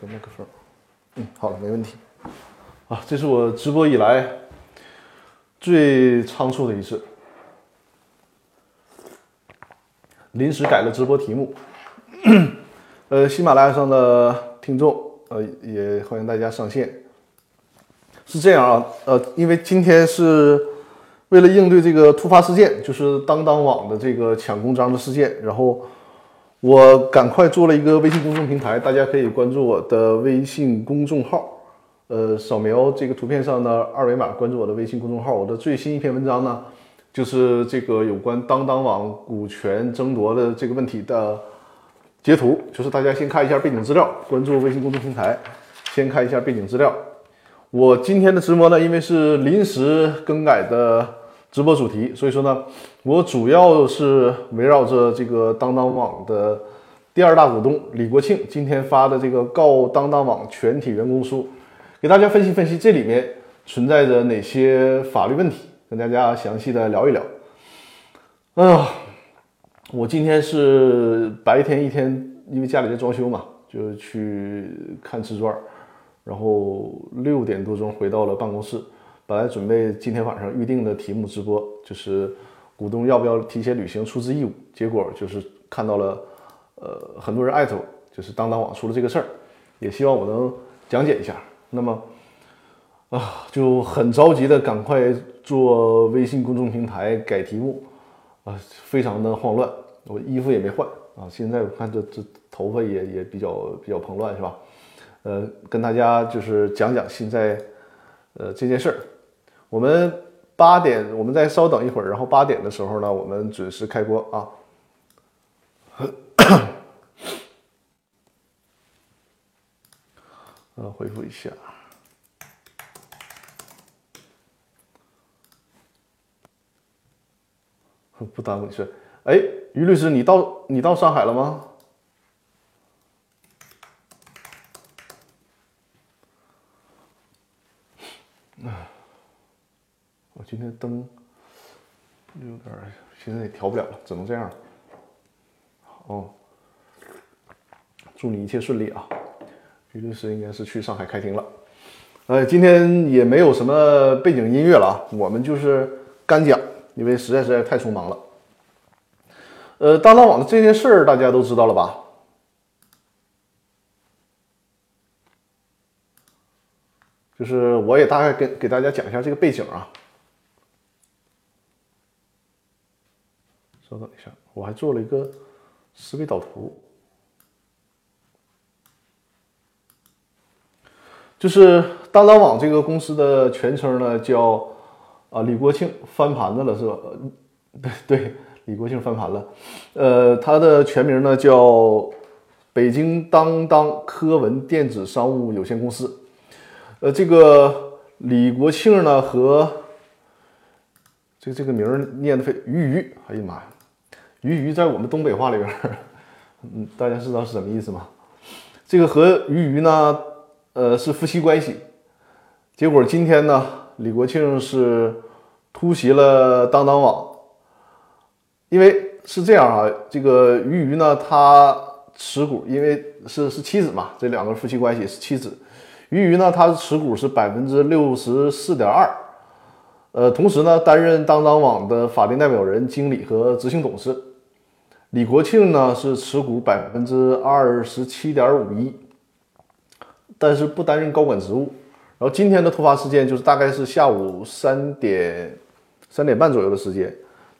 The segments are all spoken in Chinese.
个麦克风，嗯，好了，没问题。啊，这是我直播以来最仓促的一次，临时改了直播题目。呃，喜马拉雅上的听众，呃，也欢迎大家上线。是这样啊，呃，因为今天是为了应对这个突发事件，就是当当网的这个抢公章的事件，然后。我赶快做了一个微信公众平台，大家可以关注我的微信公众号，呃，扫描这个图片上的二维码关注我的微信公众号。我的最新一篇文章呢，就是这个有关当当网股权争夺的这个问题的截图，就是大家先看一下背景资料，关注微信公众平台，先看一下背景资料。我今天的直播呢，因为是临时更改的。直播主题，所以说呢，我主要是围绕着这个当当网的第二大股东李国庆今天发的这个告当当网全体员工书，给大家分析分析这里面存在着哪些法律问题，跟大家详细的聊一聊。哎呀，我今天是白天一天，因为家里在装修嘛，就去看瓷砖，然后六点多钟回到了办公室。本来准备今天晚上预定的题目直播，就是股东要不要提前履行出资义务，结果就是看到了，呃，很多人艾特我，就是当当网出了这个事儿，也希望我能讲解一下。那么啊，就很着急的赶快做微信公众平台改题目，啊，非常的慌乱，我衣服也没换啊，现在我看这这头发也也比较比较蓬乱，是吧？呃，跟大家就是讲讲现在呃这件事儿。我们八点，我们再稍等一会儿，然后八点的时候呢，我们准时开播啊。呃，回复一下，不耽误你事。哎，于律师，你到你到上海了吗？今天灯有点，现在也调不了了，只能这样了。哦，祝你一切顺利啊！于律师应该是去上海开庭了。呃，今天也没有什么背景音乐了啊，我们就是干讲，因为实在实在太匆忙了。呃，当当网的这件事儿大家都知道了吧？就是我也大概给给大家讲一下这个背景啊。稍等一下，我还做了一个思维导图，就是当当网这个公司的全称呢叫啊李国庆翻盘子了是吧？对对，李国庆翻盘了。呃，它的全名呢叫北京当当科文电子商务有限公司。呃，这个李国庆呢和这这个名念的非鱼鱼，哎呀妈呀！鱼鱼在我们东北话里边，嗯，大家知道是什么意思吗？这个和鱼鱼呢，呃，是夫妻关系。结果今天呢，李国庆是突袭了当当网，因为是这样啊，这个鱼鱼呢，他持股，因为是是妻子嘛，这两个夫妻关系是妻子。鱼鱼呢，他持股是百分之六十四点二，呃，同时呢，担任当当网的法定代表人、经理和执行董事。李国庆呢是持股百分之二十七点五一，但是不担任高管职务。然后今天的突发事件就是大概是下午三点三点半左右的时间，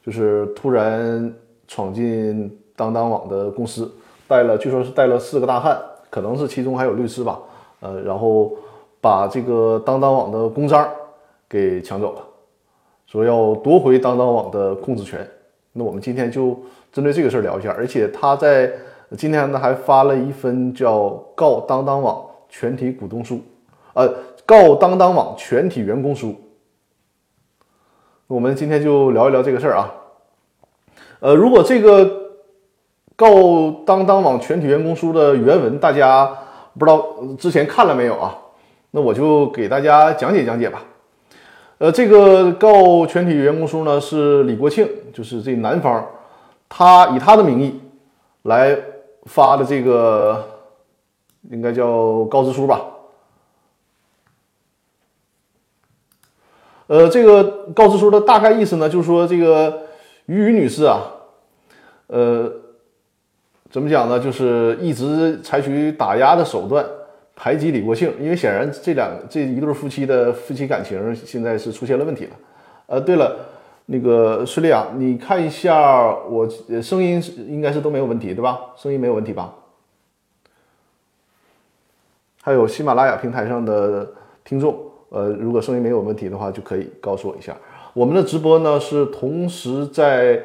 就是突然闯进当当网的公司，带了据说是带了四个大汉，可能是其中还有律师吧，呃，然后把这个当当网的公章给抢走了，说要夺回当当网的控制权。那我们今天就。针对这个事儿聊一下，而且他在今天呢还发了一份叫告当当网全体股东书，呃，告当当网全体员工书。我们今天就聊一聊这个事儿啊。呃，如果这个告当当网全体员工书的原文大家不知道之前看了没有啊？那我就给大家讲解讲解吧。呃，这个告全体员工书呢是李国庆，就是这男方。他以他的名义来发的这个应该叫告知书吧。呃，这个告知书的大概意思呢，就是说这个于于女士啊，呃，怎么讲呢？就是一直采取打压的手段排挤李国庆，因为显然这两这一对夫妻的夫妻感情现在是出现了问题了。呃，对了，那个孙丽啊，你看一下我声音应该是都没有问题对吧？声音没有问题吧？还有喜马拉雅平台上的听众。呃，如果声音没有问题的话，就可以告诉我一下。我们的直播呢是同时在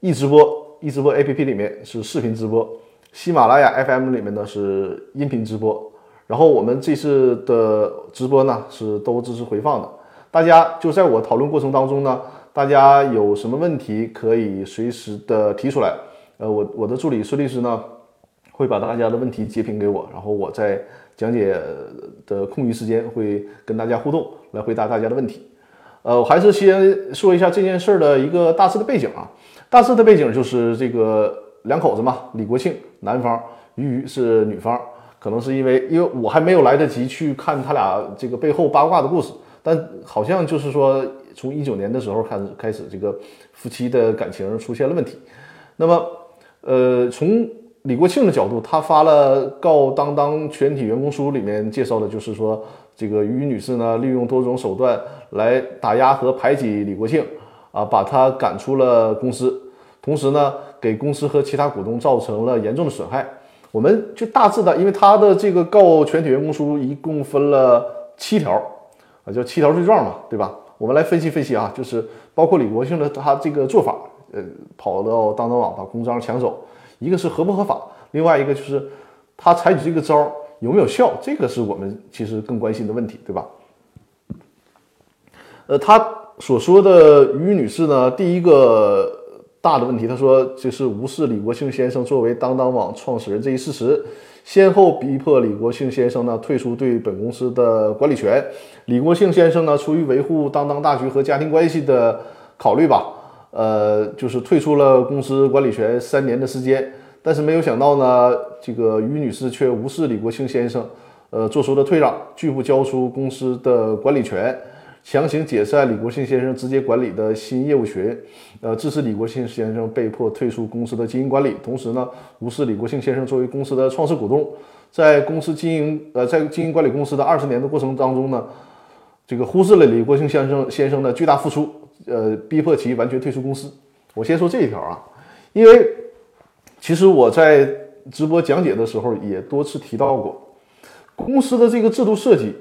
易直播、易直播 APP 里面是视频直播，喜马拉雅 FM 里面呢是音频直播。然后我们这次的直播呢是都支持回放的。大家就在我讨论过程当中呢，大家有什么问题可以随时的提出来。呃，我我的助理孙律师呢会把大家的问题截屏给我，然后我在。讲解的空余时间会跟大家互动，来回答大家的问题。呃，我还是先说一下这件事儿的一个大致的背景啊。大致的背景就是这个两口子嘛，李国庆男方，于于是女方。可能是因为，因为我还没有来得及去看他俩这个背后八卦的故事，但好像就是说，从一九年的时候开始开始，这个夫妻的感情出现了问题。那么，呃，从李国庆的角度，他发了告当当全体员工书，里面介绍的就是说，这个于女士呢，利用多种手段来打压和排挤李国庆，啊，把他赶出了公司，同时呢，给公司和其他股东造成了严重的损害。我们就大致的，因为他的这个告全体员工书一共分了七条，啊，叫七条罪状嘛，对吧？我们来分析分析啊，就是包括李国庆的他这个做法，呃，跑到当当网把公章抢走。一个是合不合法，另外一个就是他采取这个招有没有效，这个是我们其实更关心的问题，对吧？呃，他所说的于女士呢，第一个大的问题，他说就是无视李国庆先生作为当当网创始人这一事实，先后逼迫李国庆先生呢退出对本公司的管理权。李国庆先生呢，出于维护当当大局和家庭关系的考虑吧。呃，就是退出了公司管理权三年的时间，但是没有想到呢，这个于女士却无视李国庆先生，呃，做出的退让，拒不交出公司的管理权，强行解散李国庆先生直接管理的新业务群，呃，致使李国庆先生被迫退出公司的经营管理，同时呢，无视李国庆先生作为公司的创始股东，在公司经营，呃，在经营管理公司的二十年的过程当中呢，这个忽视了李国庆先生先生的巨大付出。呃，逼迫其完全退出公司。我先说这一条啊，因为其实我在直播讲解的时候也多次提到过，公司的这个制度设计，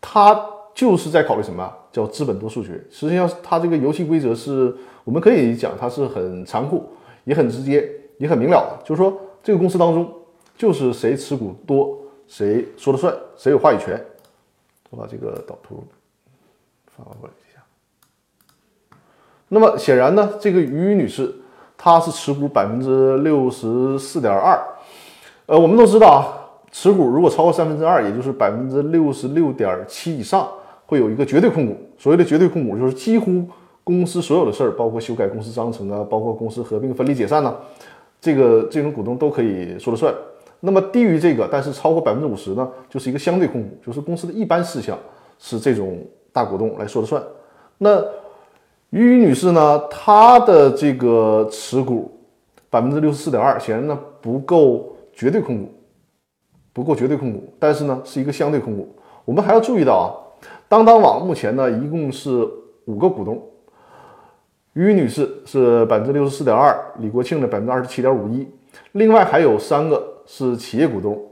它就是在考虑什么？叫资本多数决。实际上，它这个游戏规则是，我们可以讲它是很残酷，也很直接，也很明了的。就是说，这个公司当中，就是谁持股多，谁说了算，谁有话语权。我把这个导图发过来一下。那么显然呢，这个于女士她是持股百分之六十四点二，呃，我们都知道啊，持股如果超过三分之二，也就是百分之六十六点七以上，会有一个绝对控股。所谓的绝对控股，就是几乎公司所有的事儿，包括修改公司章程啊，包括公司合并、分离、解散呢，这个这种股东都可以说了算。那么低于这个，但是超过百分之五十呢，就是一个相对控股，就是公司的一般事项是这种大股东来说了算。那于女士呢，她的这个持股百分之六十四点二，显然呢不够绝对控股，不够绝对控股，但是呢是一个相对控股。我们还要注意到啊，当当网目前呢一共是五个股东，于女士是百分之六十四点二，李国庆的百分之二十七点五一，另外还有三个是企业股东，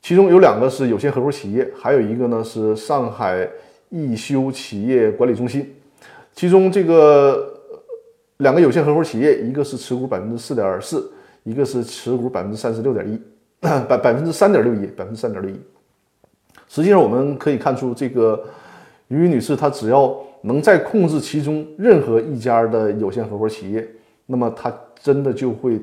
其中有两个是有限合伙企业，还有一个呢是上海易修企业管理中心。其中这个两个有限合伙企业，一个是持股百分之四点四，一个是持股百分之三十六点一，百百分之三点六一，百分之三点六一。实际上我们可以看出，这个于女士她只要能在控制其中任何一家的有限合伙企业，那么她真的就会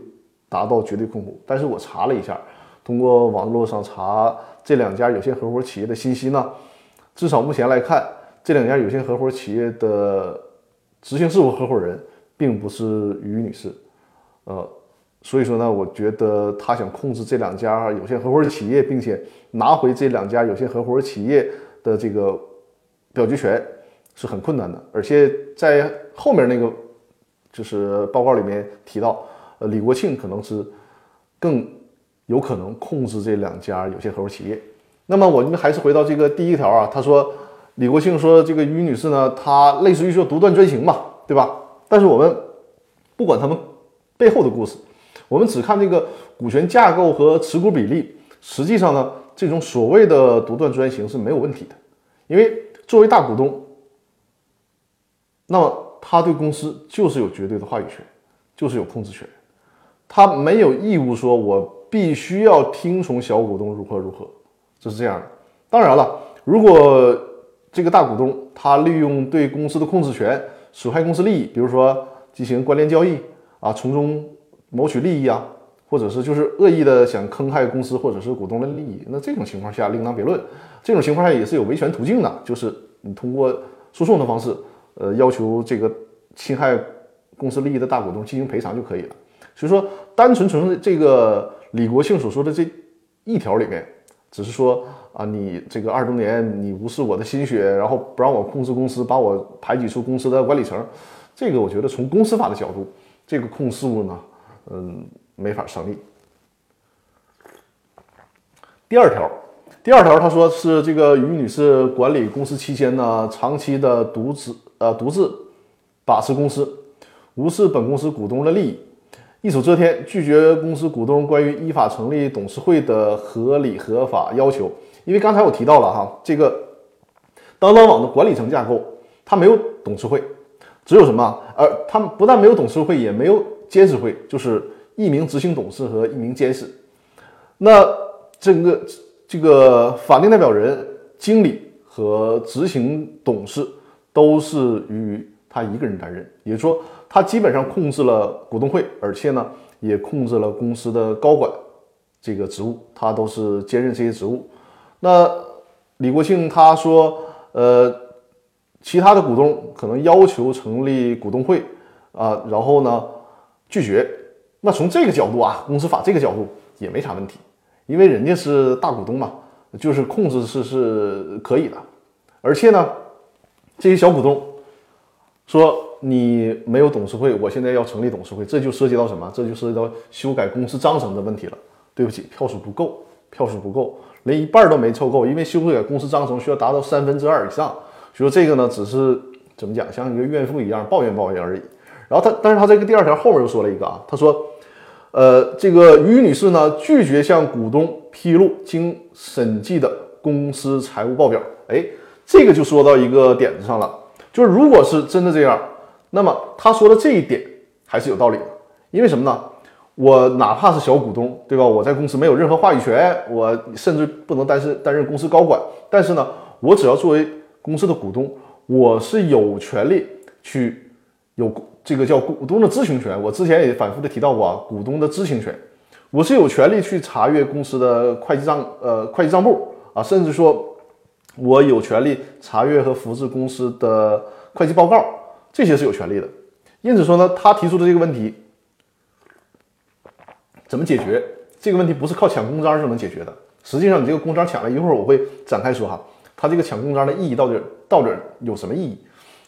达到绝对控股。但是我查了一下，通过网络上查这两家有限合伙企业的信息呢，至少目前来看。这两家有限合伙企业的执行事务合伙人并不是于女士，呃，所以说呢，我觉得他想控制这两家有限合伙企业，并且拿回这两家有限合伙企业的这个表决权是很困难的。而且在后面那个就是报告里面提到，呃，李国庆可能是更有可能控制这两家有限合伙企业。那么我们还是回到这个第一条啊，他说李国庆说这个于女士呢，她类似于说独断专行嘛，对吧？但是我们不管他们背后的故事。我们只看这个股权架构和持股比例，实际上呢，这种所谓的独断专行是没有问题的，因为作为大股东，那么他对公司就是有绝对的话语权，就是有控制权，他没有义务说我必须要听从小股东如何如何，这是这样的。当然了，如果这个大股东他利用对公司的控制权损害公司利益，比如说进行关联交易啊，从中。谋取利益啊，或者是就是恶意的想坑害公司或者是股东的利益，那这种情况下另当别论。这种情况下也是有维权途径的，就是你通过诉讼的方式，呃，要求这个侵害公司利益的大股东进行赔偿就可以了。所以说，单纯从这个李国庆所说的这一条里面，只是说啊，你这个二周年你无视我的心血，然后不让我控制公司，把我排挤出公司的管理层，这个我觉得从公司法的角度，这个控诉呢。嗯，没法成立。第二条，第二条，他说是这个于女士管理公司期间呢，长期的独自呃独自把持公司，无视本公司股东的利益，一手遮天，拒绝公司股东关于依法成立董事会的合理合法要求。因为刚才我提到了哈，这个当当网的管理层架构，它没有董事会，只有什么？而他们不但没有董事会，也没有。监事会就是一名执行董事和一名监事，那整个这个法定代表人、经理和执行董事都是于他一个人担任，也就是说，他基本上控制了股东会，而且呢，也控制了公司的高管这个职务，他都是兼任这些职务。那李国庆他说，呃，其他的股东可能要求成立股东会啊，然后呢？拒绝，那从这个角度啊，公司法这个角度也没啥问题，因为人家是大股东嘛，就是控制是是可以的。而且呢，这些小股东说你没有董事会，我现在要成立董事会，这就涉及到什么？这就涉及到修改公司章程的问题了。对不起，票数不够，票数不够，连一半都没凑够，因为修改公司章程需要达到三分之二以上。所以说这个呢，只是怎么讲，像一个怨妇一样抱怨抱怨而已。然后他，但是他这个第二条后面又说了一个啊，他说，呃，这个于女士呢拒绝向股东披露经审计的公司财务报表。哎，这个就说到一个点子上了，就是如果是真的这样，那么他说的这一点还是有道理的。因为什么呢？我哪怕是小股东，对吧？我在公司没有任何话语权，我甚至不能担任担任公司高管。但是呢，我只要作为公司的股东，我是有权利去有。这个叫股东的知情权，我之前也反复的提到过啊，股东的知情权，我是有权利去查阅公司的会计账呃会计账簿啊，甚至说我有权利查阅和复制公司的会计报告，这些是有权利的。因此说呢，他提出的这个问题怎么解决？这个问题不是靠抢公章就能解决的。实际上，你这个公章抢了一会儿，我会展开说哈，他这个抢公章的意义到底到底有什么意义？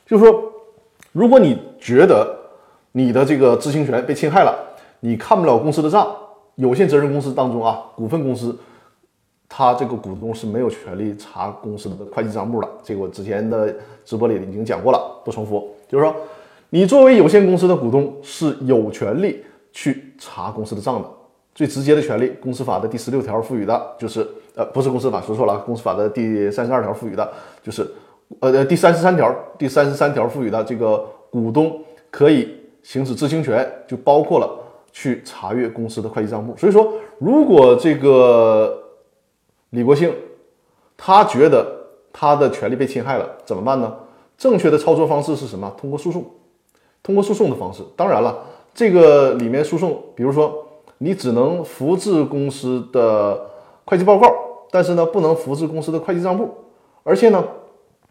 就是说。如果你觉得你的这个知情权被侵害了，你看不了公司的账，有限责任公司当中啊，股份公司，他这个股东是没有权利查公司的会计账簿的。这个我之前的直播里已经讲过了，不重复。就是说，你作为有限公司的股东是有权利去查公司的账的。最直接的权利，公司法的第十六条赋予的就是，呃，不是公司法说错了，公司法的第三十二条赋予的就是。呃呃，第三十三条，第三十三条赋予的这个股东可以行使知情权，就包括了去查阅公司的会计账簿。所以说，如果这个李国庆他觉得他的权利被侵害了，怎么办呢？正确的操作方式是什么？通过诉讼，通过诉讼的方式。当然了，这个里面诉讼，比如说你只能复制公司的会计报告，但是呢，不能复制公司的会计账簿，而且呢。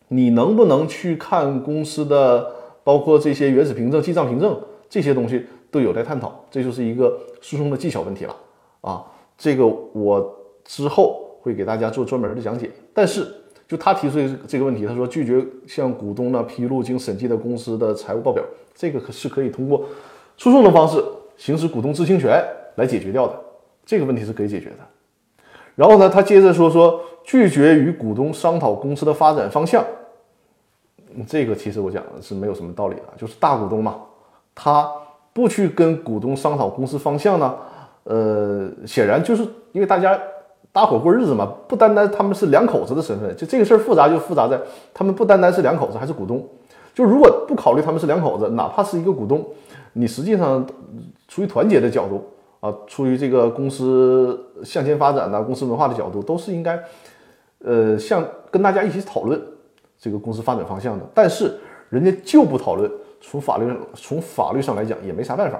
你能不能去看公司的，包括这些原始凭证、记账凭证这些东西，都有待探讨，这就是一个诉讼的技巧问题了啊。这个我之后会给大家做专门的讲解。但是就他提出这个问题，他说拒绝向股东呢披露经审计的公司的财务报表，这个可是可以通过诉讼的方式行使股东知情权来解决掉的，这个问题是可以解决的。然后呢，他接着说说拒绝与股东商讨公司的发展方向。这个其实我讲的是没有什么道理的，就是大股东嘛，他不去跟股东商讨公司方向呢，呃，显然就是因为大家搭伙过日子嘛，不单单他们是两口子的身份，就这个事儿复杂就复杂在他们不单单是两口子，还是股东。就如果不考虑他们是两口子，哪怕是一个股东，你实际上出于团结的角度啊，出于这个公司向前发展的公司文化的角度，都是应该，呃，向跟大家一起讨论。这个公司发展方向的，但是人家就不讨论，从法律从法律上来讲也没啥办法。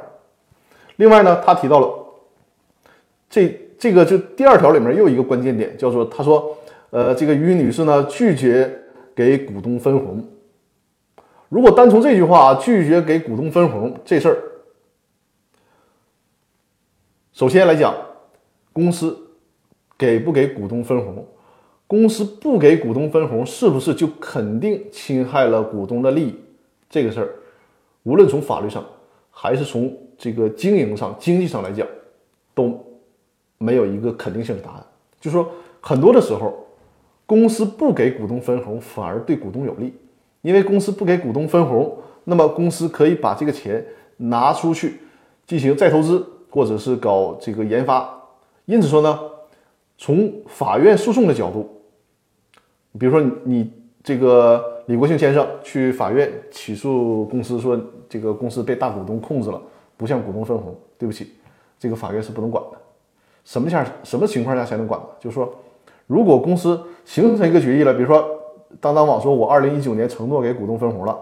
另外呢，他提到了这这个就第二条里面又一个关键点，叫做他说，呃，这个于女士呢拒绝给股东分红。如果单从这句话拒绝给股东分红这事儿，首先来讲，公司给不给股东分红？公司不给股东分红，是不是就肯定侵害了股东的利益？这个事儿，无论从法律上，还是从这个经营上、经济上来讲，都没有一个肯定性的答案。就说，很多的时候，公司不给股东分红，反而对股东有利，因为公司不给股东分红，那么公司可以把这个钱拿出去进行再投资，或者是搞这个研发。因此说呢，从法院诉讼的角度。比如说你这个李国庆先生去法院起诉公司，说这个公司被大股东控制了，不向股东分红。对不起，这个法院是不能管的。什么下什么情况下才能管呢？就是说，如果公司形成一个决议了，比如说当当网说，我二零一九年承诺给股东分红了，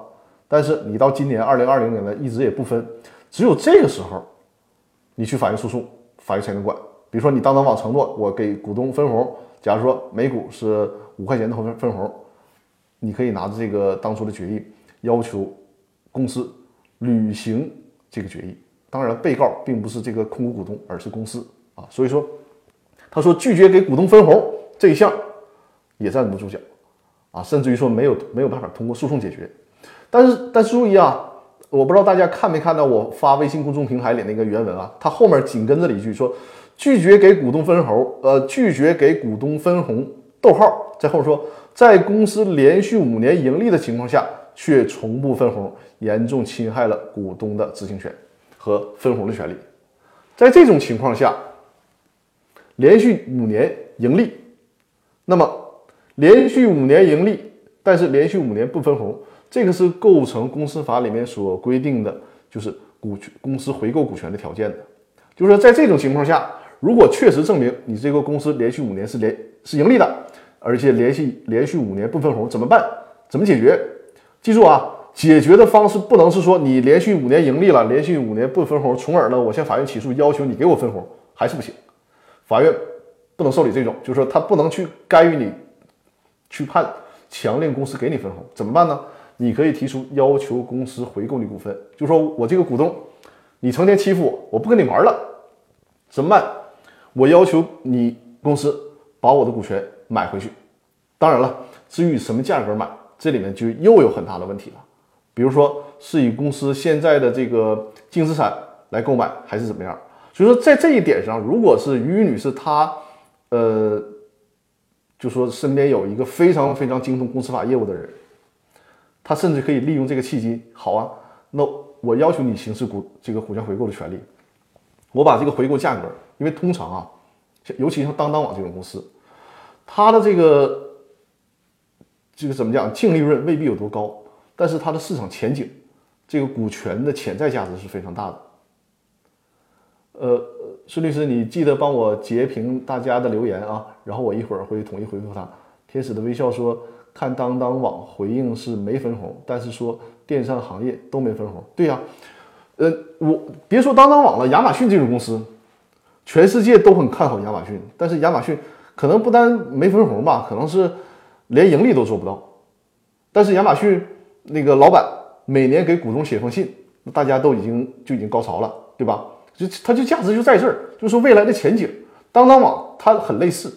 但是你到今年二零二零年呢一直也不分，只有这个时候你去法院诉讼，法院才能管。比如说你当当网承诺我给股东分红，假如说每股是。五块钱的分分红，你可以拿着这个当初的决议要求公司履行这个决议。当然，被告并不是这个控股股东，而是公司啊。所以说，他说拒绝给股东分红这一项也站不住脚啊，甚至于说没有没有办法通过诉讼解决。但是但是注意啊，我不知道大家看没看到我发微信公众平台里那个原文啊，他后面紧跟着了一句说拒绝给股东分红，呃，拒绝给股东分红。逗号在后面说，在公司连续五年盈利的情况下，却从不分红，严重侵害了股东的知情权和分红的权利。在这种情况下，连续五年盈利，那么连续五年盈利，但是连续五年不分红，这个是构成公司法里面所规定的，就是股权公司回购股权的条件的。就是说，在这种情况下，如果确实证明你这个公司连续五年是连是盈利的。而且连续连续五年不分红怎么办？怎么解决？记住啊，解决的方式不能是说你连续五年盈利了，连续五年不分红，从而呢我向法院起诉要求你给我分红，还是不行。法院不能受理这种，就是说他不能去干预你，去判强令公司给你分红，怎么办呢？你可以提出要求公司回购你股份，就说我这个股东，你成天欺负我，我不跟你玩了，怎么办？我要求你公司把我的股权。买回去，当然了，至于什么价格买，这里面就又有很大的问题了。比如说是以公司现在的这个净资产来购买，还是怎么样？所以说在这一点上，如果是于女士她，呃，就说身边有一个非常非常精通公司法业务的人，她甚至可以利用这个契机，好啊，那我要求你行使股这个股权回购的权利，我把这个回购价格，因为通常啊，尤其像当当网这种公司。它的这个这个怎么讲？净利润未必有多高，但是它的市场前景，这个股权的潜在价值是非常大的。呃，孙律师，你记得帮我截屏大家的留言啊，然后我一会儿会统一回复他。天使的微笑说，看当当网回应是没分红，但是说电商行业都没分红。对呀，呃，我别说当当网了，亚马逊这种公司，全世界都很看好亚马逊，但是亚马逊。可能不单没分红吧，可能是连盈利都做不到。但是亚马逊那个老板每年给股东写封信，大家都已经就已经高潮了对吧？就它就价值就在这儿，就是未来的前景。当当网它很类似，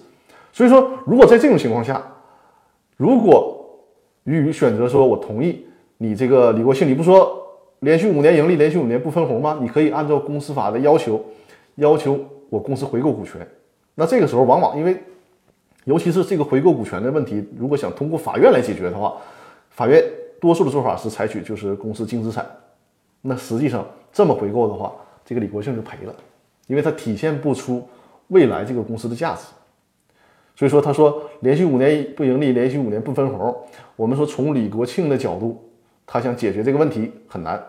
所以说如果在这种情况下，如果俞渝选择说我同意你这个李国庆，你不说连续五年盈利，连续五年不分红吗？你可以按照公司法的要求，要求我公司回购股权。那这个时候往往因为，尤其是这个回购股权的问题，如果想通过法院来解决的话，法院多数的做法是采取就是公司净资产。那实际上这么回购的话，这个李国庆就赔了，因为他体现不出。未来这个公司的价值，所以说他说连续五年不盈利，连续五年不分红。我们说从李国庆的角度，他想解决这个问题很难。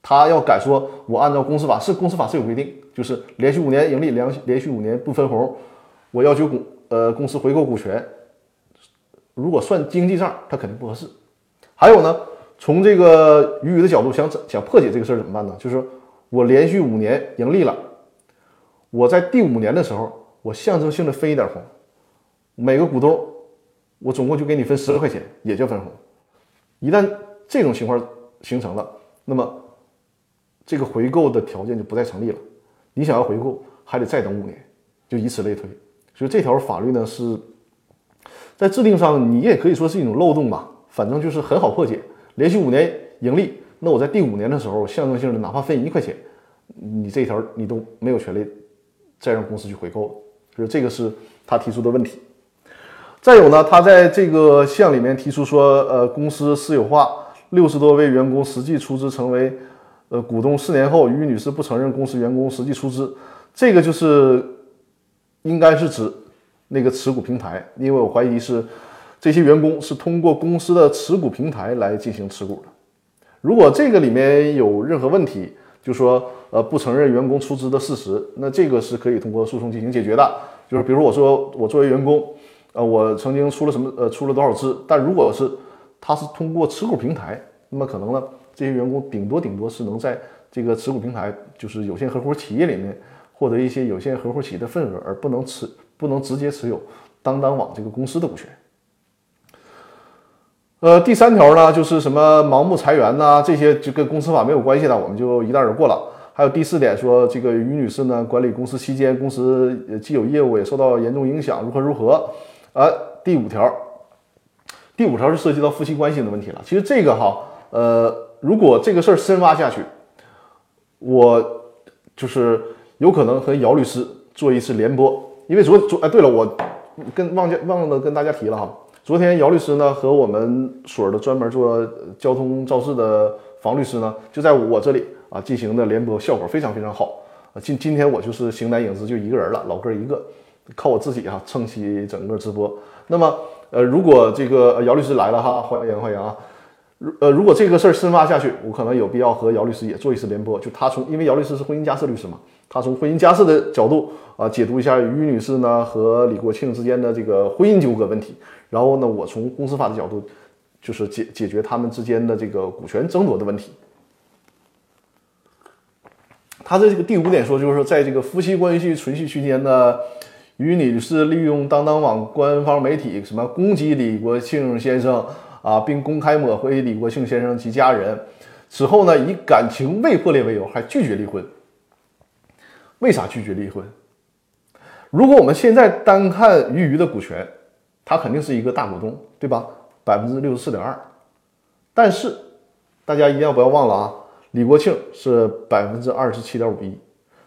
他要敢说，我按照公司法是公司法是有规定，就是连续五年盈利，连连续五年不分红，我要求公呃公司回购股权。如果算经济账，它肯定不合适。还有呢，从这个俞渝的角度想想破解这个事儿怎么办呢？就是我连续五年盈利了。我在第五年的时候，我象征性的分一点红，每个股东，我总共就给你分十块钱，也叫分红。一旦这种情况形成了，那么这个回购的条件就不再成立了。你想要回购，还得再等五年，就以此类推。就这条法律呢是在制定上，你也可以说是一种漏洞吧。反正就是很好破解。连续五年盈利，那我在第五年的时候，象征性的哪怕分一块钱，你这条你都没有权利。再让公司去回购，就是这个是他提出的问题。再有呢，他在这个项里面提出说，呃，公司私有化，六十多位员工实际出资成为呃股东，四年后于女士不承认公司员工实际出资，这个就是应该是指那个持股平台，因为我怀疑是这些员工是通过公司的持股平台来进行持股的。如果这个里面有任何问题，就说，呃，不承认员工出资的事实，那这个是可以通过诉讼进行解决的。就是比如我说，我作为员工，呃，我曾经出了什么，呃，出了多少资，但如果是他是通过持股平台，那么可能呢，这些员工顶多顶多是能在这个持股平台，就是有限合伙企业里面获得一些有限合伙企业的份额，而不能持，不能直接持有当当网这个公司的股权。呃，第三条呢，就是什么盲目裁员呐，这些就跟公司法没有关系的，我们就一带而过了。还有第四点说，这个于女士呢，管理公司期间，公司既有业务也受到严重影响，如何如何？呃，第五条，第五条是涉及到夫妻关系的问题了。其实这个哈，呃，如果这个事儿深挖下去，我就是有可能和姚律师做一次联播，因为昨昨哎，对了，我跟忘记忘了跟大家提了哈。昨天姚律师呢和我们所的专门做交通肇事的房律师呢就在我这里啊进行的联播，效果非常非常好啊。今今天我就是形单影只就一个人了，老哥一个，靠我自己哈撑起整个直播。那么呃，如果这个姚律师来了哈，欢迎欢迎啊。如呃，如果这个事儿深挖下去，我可能有必要和姚律师也做一次联播，就他从因为姚律师是婚姻家事律师嘛。他从婚姻家事的角度啊，解读一下于女士呢和李国庆之间的这个婚姻纠葛问题。然后呢，我从公司法的角度，就是解解决他们之间的这个股权争夺的问题。他的这个第五点说，就是说，在这个夫妻关系存续期间呢，于女士利用当当网官方媒体什么攻击李国庆先生啊，并公开抹黑李国庆先生及家人。此后呢，以感情未破裂为由，还拒绝离婚。为啥拒绝离婚？如果我们现在单看俞渝的股权，他肯定是一个大股东，对吧？百分之六十四点二。但是大家一定要不要忘了啊，李国庆是百分之二十七点五一，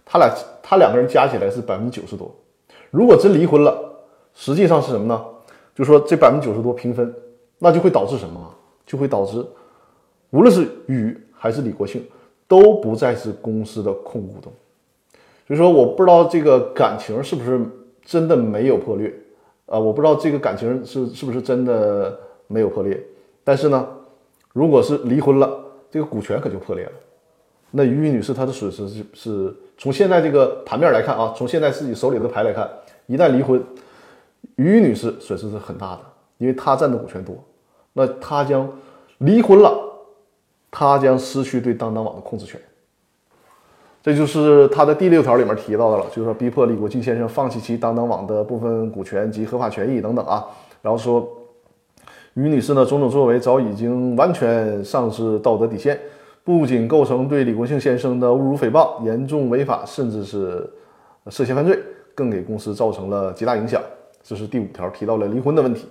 他俩他两个人加起来是百分之九十多。如果真离婚了，实际上是什么呢？就说这百分之九十多平分，那就会导致什么？就会导致无论是雨还是李国庆都不再是公司的控股股东。所以说，我不知道这个感情是不是真的没有破裂啊？我不知道这个感情是是不是真的没有破裂。但是呢，如果是离婚了，这个股权可就破裂了。那于女士她的损失是是从现在这个盘面来看啊，从现在自己手里的牌来看，一旦离婚，于女士损失是很大的，因为她占的股权多。那他将离婚了，他将失去对当当网的控制权。这就是他的第六条里面提到的了，就是说逼迫李国庆先生放弃其当当网的部分股权及合法权益等等啊。然后说，于女士呢种种作为早已经完全丧失道德底线，不仅构成对李国庆先生的侮辱诽谤，严重违法，甚至是涉嫌犯罪，更给公司造成了极大影响。这是第五条提到了离婚的问题。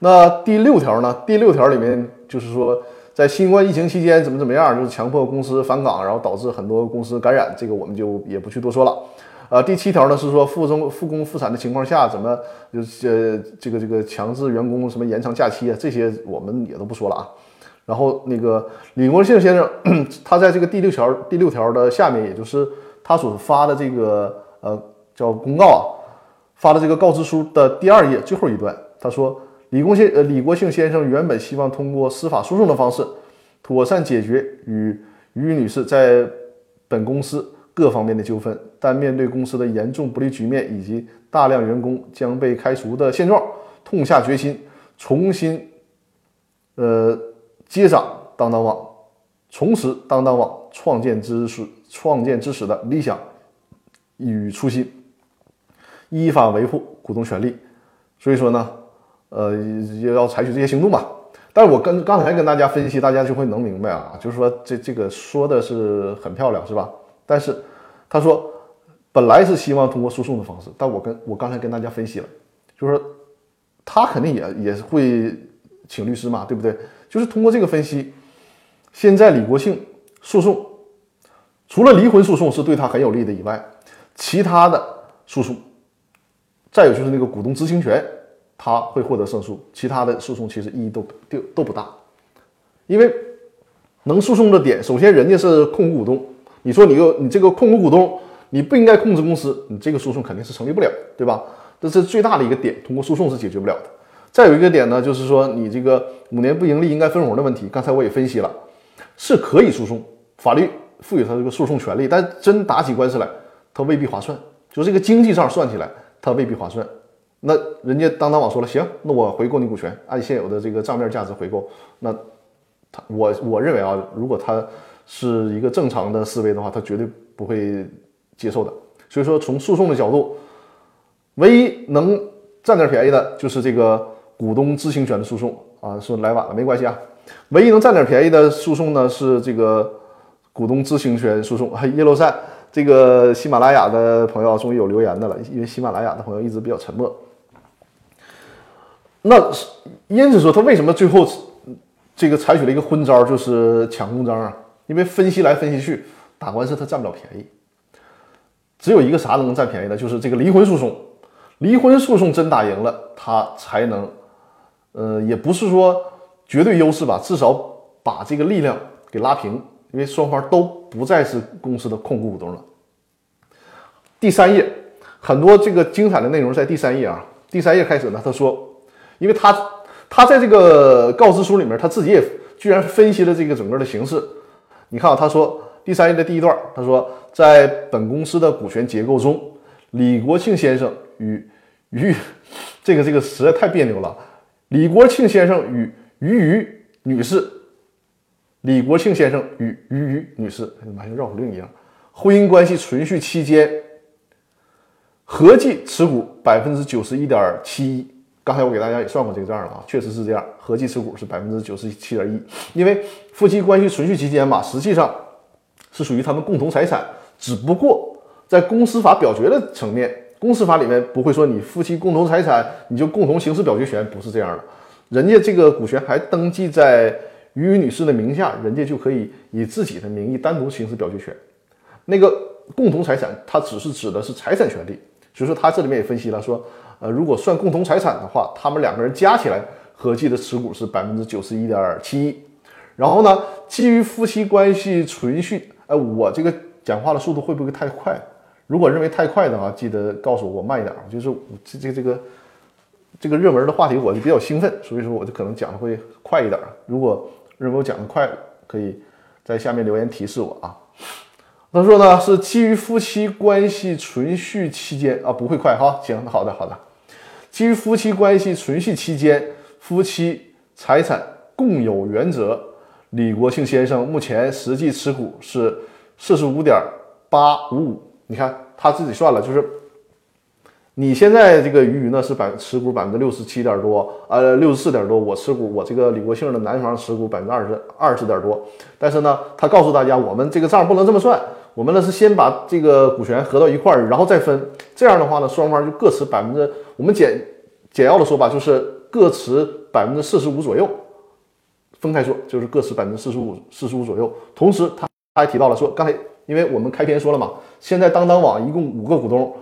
那第六条呢？第六条里面就是说，在新冠疫情期间怎么怎么样，就是强迫公司返岗，然后导致很多公司感染，这个我们就也不去多说了。呃，第七条呢是说复中复工复产的情况下，怎么就是呃这个这个强制员工什么延长假期啊，这些我们也都不说了啊。然后那个李国庆先生，他在这个第六条第六条的下面，也就是他所发的这个呃叫公告啊，发的这个告知书的第二页最后一段，他说李国庆呃李国庆先生原本希望通过司法诉讼的方式，妥善解决与于女士在本公司。各方面的纠纷，但面对公司的严重不利局面以及大量员工将被开除的现状，痛下决心，重新，呃，接掌当当网，重拾当当网创建之始创建之始的理想与初心，依法维护股东权利。所以说呢，呃，也要采取这些行动吧。但是我跟刚才跟大家分析，大家就会能明白啊，就是说这这个说的是很漂亮，是吧？但是他说，本来是希望通过诉讼的方式，但我跟我刚才跟大家分析了，就是他肯定也也会请律师嘛，对不对？就是通过这个分析，现在李国庆诉讼，除了离婚诉讼是对他很有利的以外，其他的诉讼，再有就是那个股东知情权，他会获得胜诉，其他的诉讼其实意义都都都不大，因为能诉讼的点，首先人家是控股股东。你说你个你这个控股股东，你不应该控制公司，你这个诉讼肯定是成立不了，对吧？这是最大的一个点，通过诉讼是解决不了的。再有一个点呢，就是说你这个五年不盈利应该分红的问题，刚才我也分析了，是可以诉讼，法律赋予他这个诉讼权利，但真打起官司来，他未必划算，就这个经济上算起来，他未必划算。那人家当当网说了，行，那我回购你股权，按现有的这个账面价值回购，那他我我认为啊，如果他。是一个正常的思维的话，他绝对不会接受的。所以说，从诉讼的角度，唯一能占点便宜的就是这个股东知情权的诉讼啊。说来晚了没关系啊，唯一能占点便宜的诉讼呢是这个股东知情权诉讼。叶罗善，这个喜马拉雅的朋友终于有留言的了，因为喜马拉雅的朋友一直比较沉默。那因此说，他为什么最后这个采取了一个昏招，就是抢公章啊？因为分析来分析去，打官司他占不了便宜，只有一个啥能占便宜的，就是这个离婚诉讼。离婚诉讼真打赢了，他才能，呃，也不是说绝对优势吧，至少把这个力量给拉平，因为双方都不再是公司的控股股东了。第三页，很多这个精彩的内容在第三页啊。第三页开始呢，他说，因为他他在这个告知书里面，他自己也居然分析了这个整个的形势。你看啊，他说第三页的第一段，他说在本公司的股权结构中，李国庆先生与于这个这个实在太别扭了。李国庆先生与于于女士，李国庆先生与于于女士，哎呀妈，像绕口令一样。婚姻关系存续期间，合计持股百分之九十一点七一。刚才我给大家也算过这个账了啊，确实是这样，合计持股是百分之九十七点一。因为夫妻关系存续期间嘛，实际上是属于他们共同财产，只不过在公司法表决的层面，公司法里面不会说你夫妻共同财产你就共同行使表决权，不是这样的。人家这个股权还登记在于女士的名下，人家就可以以自己的名义单独行使表决权。那个共同财产，它只是指的是财产权利，所以说他这里面也分析了说。呃，如果算共同财产的话，他们两个人加起来合计的持股是百分之九十一点七一。然后呢，基于夫妻关系存续，呃，我这个讲话的速度会不会太快？如果认为太快的话，记得告诉我慢一点。就是这这这个这个热门的话题，我就比较兴奋，所以说我就可能讲的会快一点。如果认为我讲的快，可以在下面留言提示我啊。他说呢，是基于夫妻关系存续期间啊，不会快哈。行，好的好的。基于夫妻关系存续期间，夫妻财产共有原则。李国庆先生目前实际持股是四十五点八五五。你看他自己算了，就是你现在这个鱼鱼呢是百持股百分之六十七点多，呃，六十四点多。我持股，我这个李国庆的男方持股百分之二十二十点多。但是呢，他告诉大家，我们这个账不能这么算，我们呢是先把这个股权合到一块儿，然后再分。这样的话呢，双方就各持百分之，我们简简要的说吧，就是各持百分之四十五左右。分开说，就是各持百分之四十五，四十五左右。同时，他还提到了说，刚才因为我们开篇说了嘛，现在当当网一共五个股东。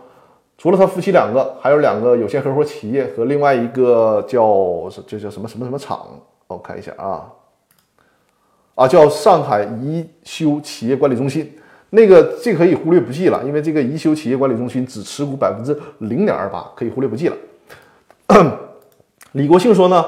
除了他夫妻两个，还有两个有限合伙企业和另外一个叫这叫什么什么什么厂？我看一下啊，啊叫上海宜修企业管理中心。那个这可以忽略不计了，因为这个宜修企业管理中心只持股百分之零点二八，可以忽略不计了。李国庆说呢，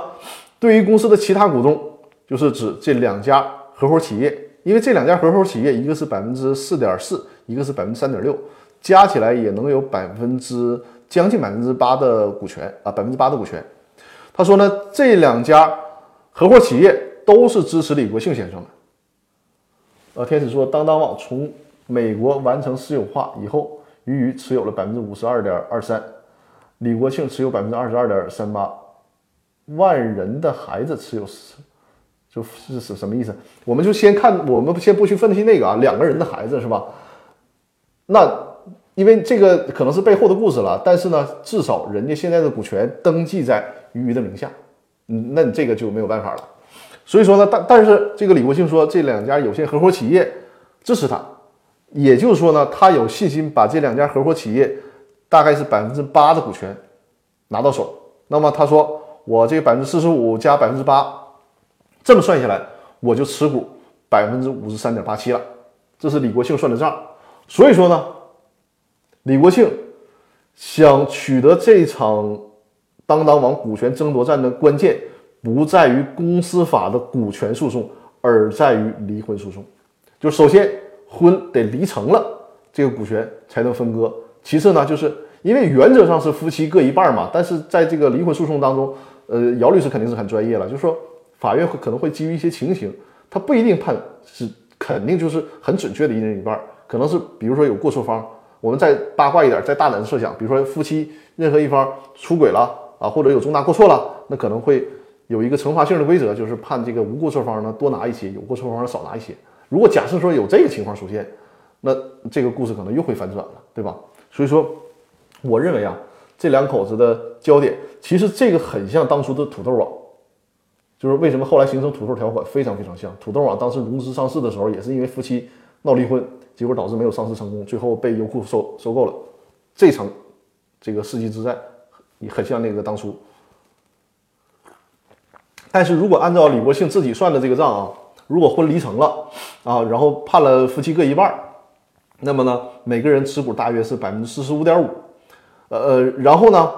对于公司的其他股东，就是指这两家合伙企业，因为这两家合伙企业一个是百分之四点四，一个是百分之三点六。加起来也能有百分之将近百分之八的股权啊，百分之八的股权。他说呢，这两家合伙企业都是支持李国庆先生的。呃，天使说，当当网从美国完成私有化以后，俞渝持有了百分之五十二点二三，李国庆持有百分之二十二点三八，万人的孩子持有是就是是什么意思？我们就先看，我们先不去分析那个啊，两个人的孩子是吧？那。因为这个可能是背后的故事了，但是呢，至少人家现在的股权登记在俞渝的名下，嗯，那你这个就没有办法了。所以说呢，但但是这个李国庆说这两家有限合伙企业支持他，也就是说呢，他有信心把这两家合伙企业大概是百分之八的股权拿到手。那么他说我这百分之四十五加百分之八，这么算下来，我就持股百分之五十三点八七了。这是李国庆算的账。所以说呢。李国庆想取得这场当当网股权争夺战的关键，不在于公司法的股权诉讼，而在于离婚诉讼。就首先婚得离成了，这个股权才能分割。其次呢，就是因为原则上是夫妻各一半嘛，但是在这个离婚诉讼当中，呃，姚律师肯定是很专业了，就是说法院会可能会基于一些情形，他不一定判是肯定就是很准确的一人一半，可能是比如说有过错方。我们再八卦一点，再大胆的设想，比如说夫妻任何一方出轨了啊，或者有重大过错了，那可能会有一个惩罚性的规则，就是判这个无过错方呢多拿一些，有过错方少拿一些。如果假设说有这个情况出现，那这个故事可能又会反转了，对吧？所以说，我认为啊，这两口子的焦点其实这个很像当初的土豆网，就是为什么后来形成土豆条款非常非常像。土豆网当时融资上市的时候，也是因为夫妻闹离婚。结果导致没有上市成功，最后被优酷收收购了。这场这个世纪之战也很像那个当初。但是如果按照李国庆自己算的这个账啊，如果婚离成了啊，然后判了夫妻各一半，那么呢，每个人持股大约是百分之四十五点五。呃呃，然后呢，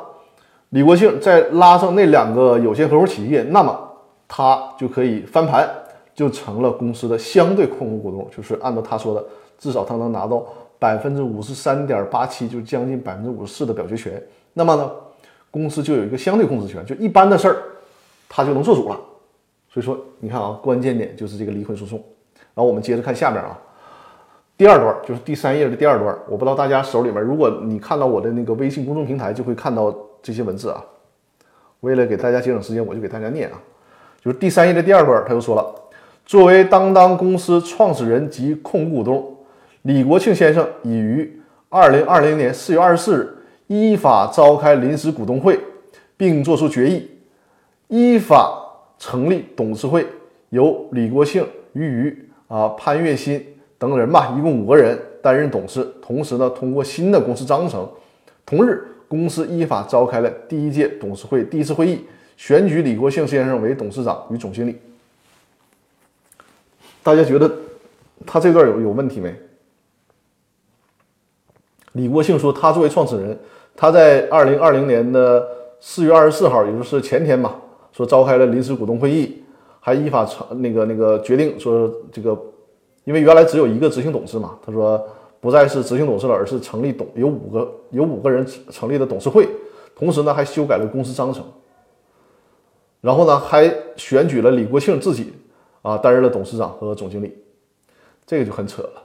李国庆再拉上那两个有限合伙企业，那么他就可以翻盘，就成了公司的相对控股股东，就是按照他说的。至少他能拿到百分之五十三点八七，就将近百分之五十四的表决权。那么呢，公司就有一个相对控制权，就一般的事儿，他就能做主了。所以说，你看啊，关键点就是这个离婚诉讼。然后我们接着看下面啊，第二段就是第三页的第二段。我不知道大家手里面，如果你看到我的那个微信公众平台，就会看到这些文字啊。为了给大家节省时间，我就给大家念啊，就是第三页的第二段，他又说了，作为当当公司创始人及控股股东。李国庆先生已于二零二零年四月二十四日依法召开临时股东会，并作出决议，依法成立董事会，由李国庆、俞渝、啊潘月新等人吧，一共五个人担任董事。同时呢，通过新的公司章程，同日，公司依法召开了第一届董事会第一次会议，选举李国庆先生为董事长与总经理。大家觉得他这段有有问题没？李国庆说，他作为创始人，他在二零二零年的四月二十四号，也就是前天吧，说召开了临时股东会议，还依法成那个那个决定说这个，因为原来只有一个执行董事嘛，他说不再是执行董事了，而是成立董有五个有五个人成立的董事会，同时呢还修改了公司章程，然后呢还选举了李国庆自己啊担任了董事长和总经理，这个就很扯了，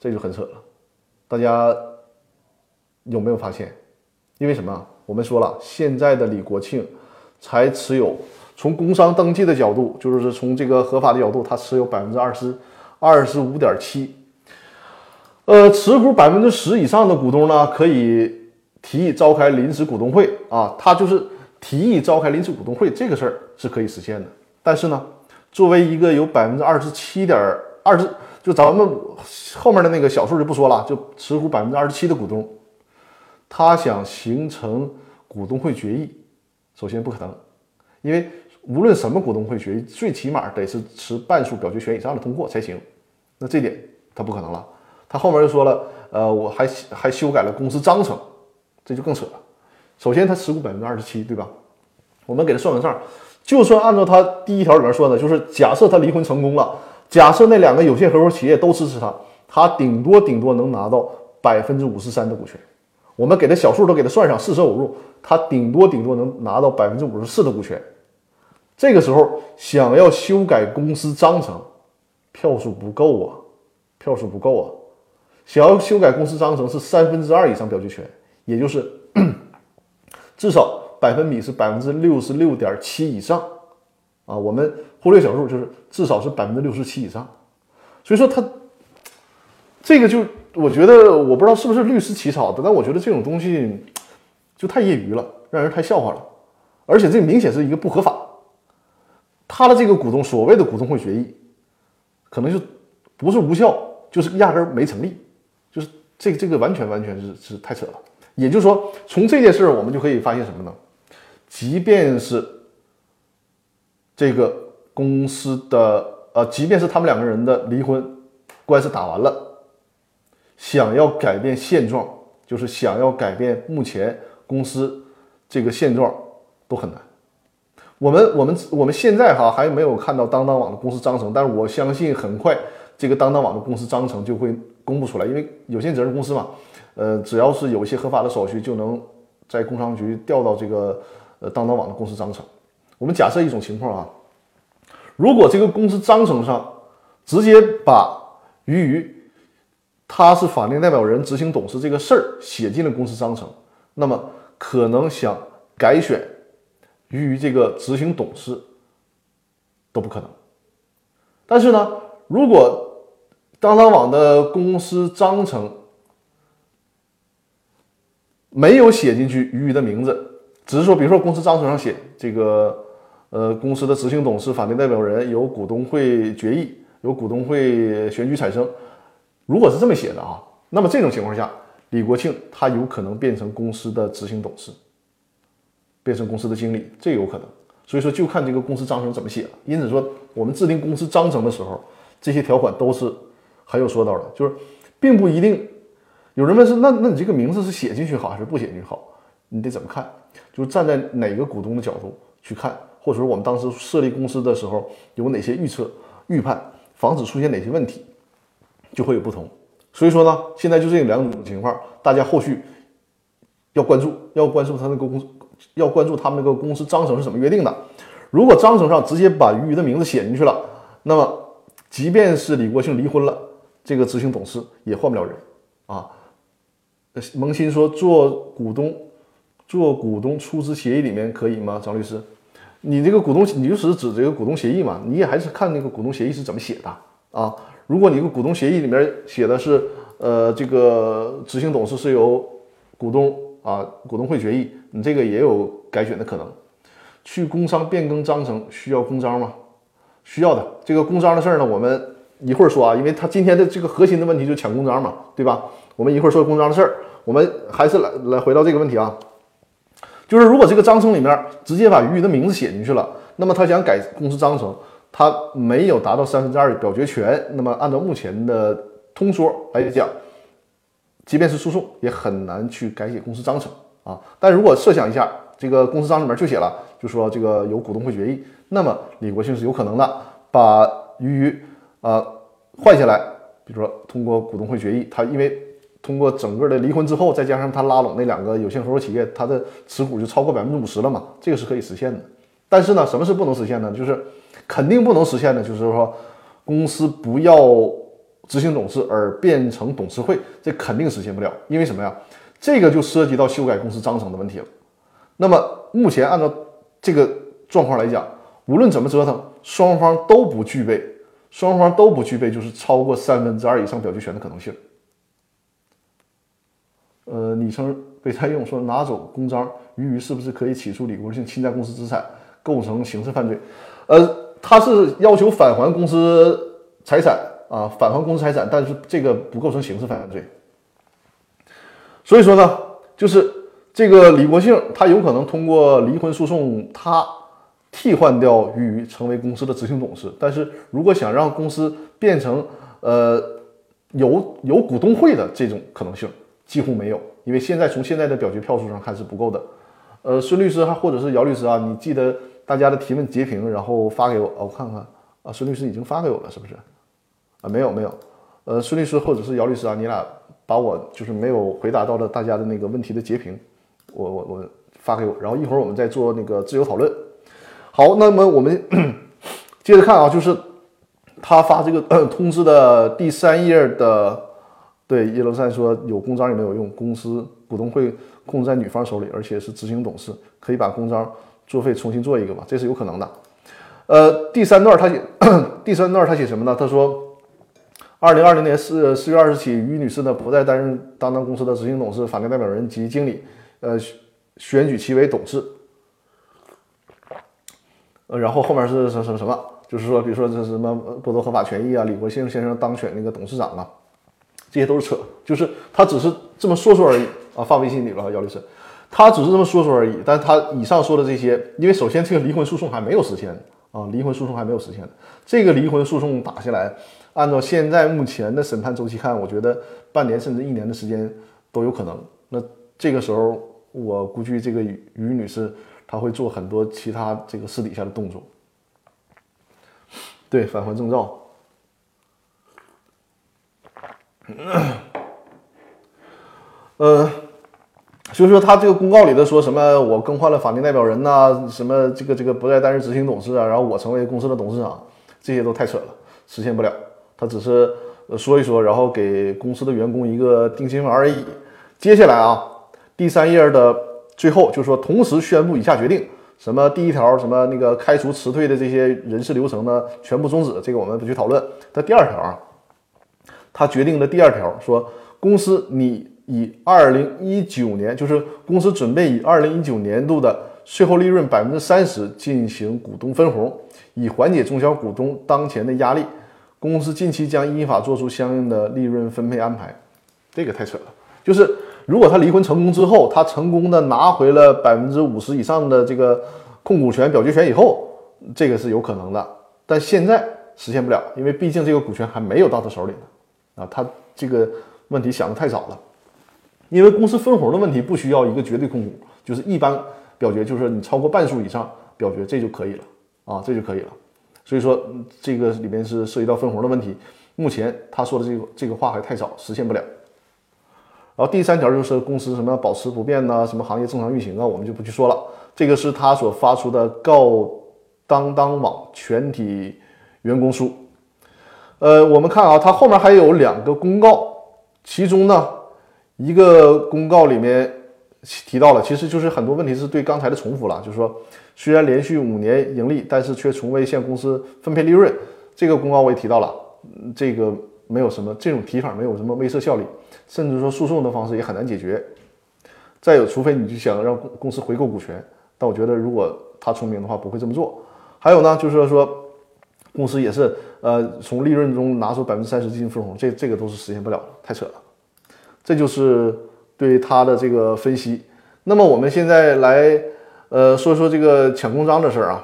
这就很扯了，大家。有没有发现，因为什么？我们说了，现在的李国庆才持有，从工商登记的角度，就是从这个合法的角度，他持有百分之二十二十五点七。呃，持股百分之十以上的股东呢，可以提议召开临时股东会啊，他就是提议召开临时股东会，这个事儿是可以实现的。但是呢，作为一个有百分之二十七点二十，就咱们后面的那个小数就不说了，就持股百分之二十七的股东，他想形成股东会决议，首先不可能，因为无论什么股东会决议，最起码得是持半数表决权以上的通过才行。那这点他不可能了。他后面又说了，呃，我还还修改了公司章程，这就更扯了。首先，他持股百分之二十七，对吧？我们给他算个账，就算按照他第一条里面说的，就是假设他离婚成功了，假设那两个有限合伙企业都支持他，他顶多顶多能拿到百分之五十三的股权。我们给他小数都给他算上，四舍五入，他顶多顶多能拿到百分之五十四的股权。这个时候想要修改公司章程，票数不够啊，票数不够啊。想要修改公司章程是三分之二以上表决权，也就是 至少百分比是百分之六十六点七以上啊。我们忽略小数，就是至少是百分之六十七以上。所以说他这个就我觉得我不知道是不是律师起草的，但我觉得这种东西就太业余了，让人太笑话了。而且这明显是一个不合法。他的这个股东所谓的股东会决议，可能就不是无效，就是压根儿没成立。就是这个这个完全完全是是太扯了，也就是说，从这件事儿我们就可以发现什么呢？即便是这个公司的呃，即便是他们两个人的离婚官司打完了，想要改变现状，就是想要改变目前公司这个现状都很难。我们我们我们现在哈还没有看到当当网的公司章程，但是我相信很快这个当当网的公司章程就会。公布出来，因为有限责任公司嘛，呃，只要是有一些合法的手续，就能在工商局调到这个呃当当网的公司章程。我们假设一种情况啊，如果这个公司章程上直接把鱼鱼他是法定代表人、执行董事这个事儿写进了公司章程，那么可能想改选鱼鱼这个执行董事都不可能。但是呢，如果当当网的公司章程没有写进去鱼鱼的名字，只是说，比如说公司章程上写这个，呃，公司的执行董事、法定代表人由股东会决议，由股东会选举产生。如果是这么写的啊，那么这种情况下，李国庆他有可能变成公司的执行董事，变成公司的经理，这有可能。所以说，就看这个公司章程怎么写了。因此说，我们制定公司章程的时候，这些条款都是。很有说道的，就是并不一定。有人问是那那你这个名字是写进去好还是不写进去好？你得怎么看？就是站在哪个股东的角度去看，或者说我们当时设立公司的时候有哪些预测、预判，防止出现哪些问题，就会有不同。所以说呢，现在就这两种情况，大家后续要关注，要关注他那个公司，要关注他们那个公司章程是怎么约定的。如果章程上直接把鱼鱼的名字写进去了，那么即便是李国庆离婚了。这个执行董事也换不了人啊。萌新说做股东，做股东出资协议里面可以吗？张律师，你这个股东，你就是指这个股东协议嘛？你也还是看那个股东协议是怎么写的啊？如果你个股东协议里面写的是，呃，这个执行董事是由股东啊股东会决议，你这个也有改选的可能。去工商变更章程需要公章吗？需要的。这个公章的事儿呢，我们。一会儿说啊，因为他今天的这个核心的问题就抢公章嘛，对吧？我们一会儿说公章的事儿，我们还是来来回到这个问题啊，就是如果这个章程里面直接把鱼鱼的名字写进去了，那么他想改公司章程，他没有达到三分之二的表决权，那么按照目前的通说来讲，即便是诉讼也很难去改写公司章程啊。但如果设想一下，这个公司章里面就写了，就说这个由股东会决议，那么李国庆是有可能的把鱼鱼。啊，换下来，比如说通过股东会决议，他因为通过整个的离婚之后，再加上他拉拢那两个有限合伙企业，他的持股就超过百分之五十了嘛，这个是可以实现的。但是呢，什么是不能实现呢？就是肯定不能实现的，就是说公司不要执行董事而变成董事会，这肯定实现不了。因为什么呀？这个就涉及到修改公司章程的问题了。那么目前按照这个状况来讲，无论怎么折腾，双方都不具备，双方都不具备就是超过三分之二以上表决权的可能性。呃，昵称被占用说拿走公章，鱼鱼是不是可以起诉李国庆侵占公司资产，构成刑事犯罪？呃，他是要求返还公司财产啊，返还公司财产，但是这个不构成刑事犯罪。所以说呢，就是这个李国庆他有可能通过离婚诉讼，他替换掉鱼鱼成为公司的执行董事，但是如果想让公司变成呃有有股东会的这种可能性。几乎没有，因为现在从现在的表决票数上看是不够的。呃，孙律师还，或者是姚律师啊，你记得大家的提问截屏，然后发给我，我看看啊。孙律师已经发给我了，是不是？啊，没有没有。呃，孙律师或者是姚律师啊，你俩把我就是没有回答到的大家的那个问题的截屏，我我我发给我，然后一会儿我们再做那个自由讨论。好，那么我们 接着看啊，就是他发这个 通知的第三页的。对叶罗山说，有公章也没有用，公司股东会控制在女方手里，而且是执行董事，可以把公章作废，重新做一个吧？这是有可能的。呃，第三段他写，第三段他写什么呢？他说，二零二零年四四月二十起，于女士呢不再担任当当公司的执行董事、法定代表人及经理，呃，选举其为董事。呃，然后后面是什什么什么？就是说，比如说这什么剥夺合法权益啊？李国庆先生当选那个董事长啊？这些都是扯，就是他只是这么说说而已啊，发微信里了，姚律师，他只是这么说说而已。但他以上说的这些，因为首先这个离婚诉讼还没有实现啊，离婚诉讼还没有实现，这个离婚诉讼打下来，按照现在目前的审判周期看，我觉得半年甚至一年的时间都有可能。那这个时候，我估计这个于女士她会做很多其他这个私底下的动作，对，返还证照。呃，所以说他这个公告里的说什么我更换了法定代表人呐，什么这个这个不再担任执行董事啊，然后我成为公司的董事长，这些都太扯了，实现不了。他只是说一说，然后给公司的员工一个定心丸而已。接下来啊，第三页的最后就是说同时宣布以下决定：什么第一条什么那个开除辞退的这些人事流程呢，全部终止。这个我们不去讨论。他第二条啊。他决定的第二条说，公司你以二零一九年，就是公司准备以二零一九年度的税后利润百分之三十进行股东分红，以缓解中小股东当前的压力。公司近期将依法做出相应的利润分配安排。这个太扯了，就是如果他离婚成功之后，他成功的拿回了百分之五十以上的这个控股权、表决权以后，这个是有可能的。但现在实现不了，因为毕竟这个股权还没有到他手里呢。啊，他这个问题想的太早了，因为公司分红的问题不需要一个绝对控股，就是一般表决，就是你超过半数以上表决这就可以了啊，这就可以了。所以说这个里面是涉及到分红的问题，目前他说的这个这个话还太早，实现不了。然后第三条就是公司什么保持不变呐，什么行业正常运行啊，我们就不去说了。这个是他所发出的告当当网全体员工书。呃，我们看啊，它后面还有两个公告，其中呢，一个公告里面提到了，其实就是很多问题是对刚才的重复了，就是说，虽然连续五年盈利，但是却从未向公司分配利润，这个公告我也提到了，这个没有什么这种提法，没有什么威慑效力，甚至说诉讼的方式也很难解决。再有，除非你就想让公司回购股权，但我觉得如果他聪明的话，不会这么做。还有呢，就是说。公司也是，呃，从利润中拿出百分之三十进行分红，这这个都是实现不了的，太扯了。这就是对他的这个分析。那么我们现在来，呃，说说这个抢公章的事儿啊。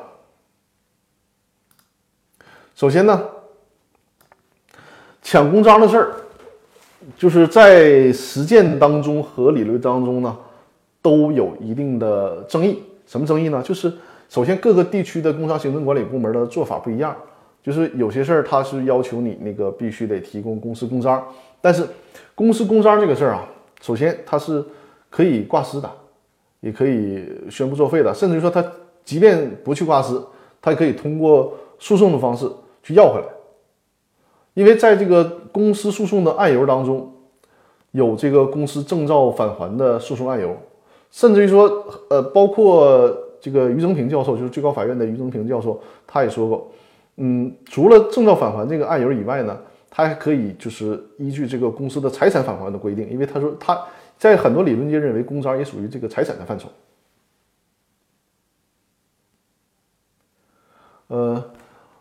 首先呢，抢公章的事儿，就是在实践当中和理论当中呢，都有一定的争议。什么争议呢？就是首先各个地区的工商行政管理部门的做法不一样。就是有些事儿，他是要求你那个必须得提供公司公章，但是公司公章这个事儿啊，首先它是可以挂失的，也可以宣布作废的，甚至于说他即便不去挂失，他也可以通过诉讼的方式去要回来。因为在这个公司诉讼的案由当中，有这个公司证照返还的诉讼案由，甚至于说，呃，包括这个于增平教授，就是最高法院的于增平教授，他也说过，嗯，除了证照返还这个案由以外呢，他还可以就是依据这个公司的财产返还的规定，因为他说他在很多理论界认为公章也属于这个财产的范畴。呃，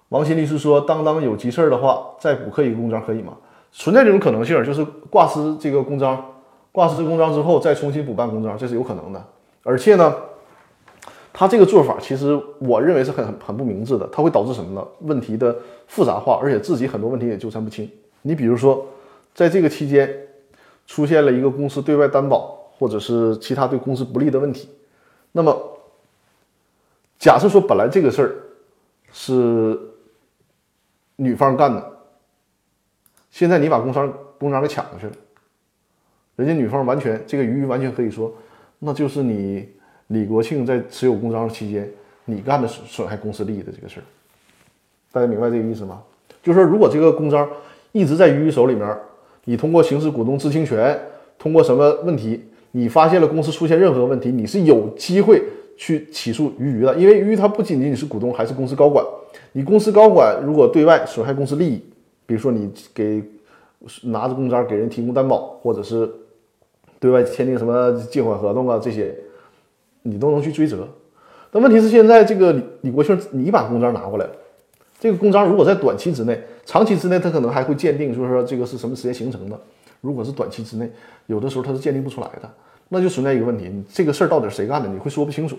王鑫律师说，当当有急事儿的话，再补刻一个公章可以吗？存在这种可能性，就是挂失这个公章，挂失公章之后再重新补办公章，这是有可能的。而且呢，他这个做法其实我认为是很很不明智的，它会导致什么呢？问题的复杂化，而且自己很多问题也纠缠不清。你比如说，在这个期间出现了一个公司对外担保，或者是其他对公司不利的问题，那么假设说本来这个事儿是女方干的。现在你把公章公章给抢过去了，人家女方完全这个鱼完全可以说，那就是你李国庆在持有公章期间，你干的损损害公司利益的这个事儿，大家明白这个意思吗？就是说，如果这个公章一直在鱼鱼手里面，你通过行使股东知情权，通过什么问题，你发现了公司出现任何问题，你是有机会去起诉鱼鱼的，因为鱼鱼它不仅仅是股东，还是公司高管，你公司高管如果对外损害公司利益。比如说，你给拿着公章给人提供担保，或者是对外签订什么借款合同啊，这些你都能去追责。但问题是，现在这个李国庆，你把公章拿过来了，这个公章如果在短期之内、长期之内，他可能还会鉴定，就是说这个是什么时间形成的。如果是短期之内，有的时候他是鉴定不出来的，那就存在一个问题：你这个事儿到底谁干的？你会说不清楚。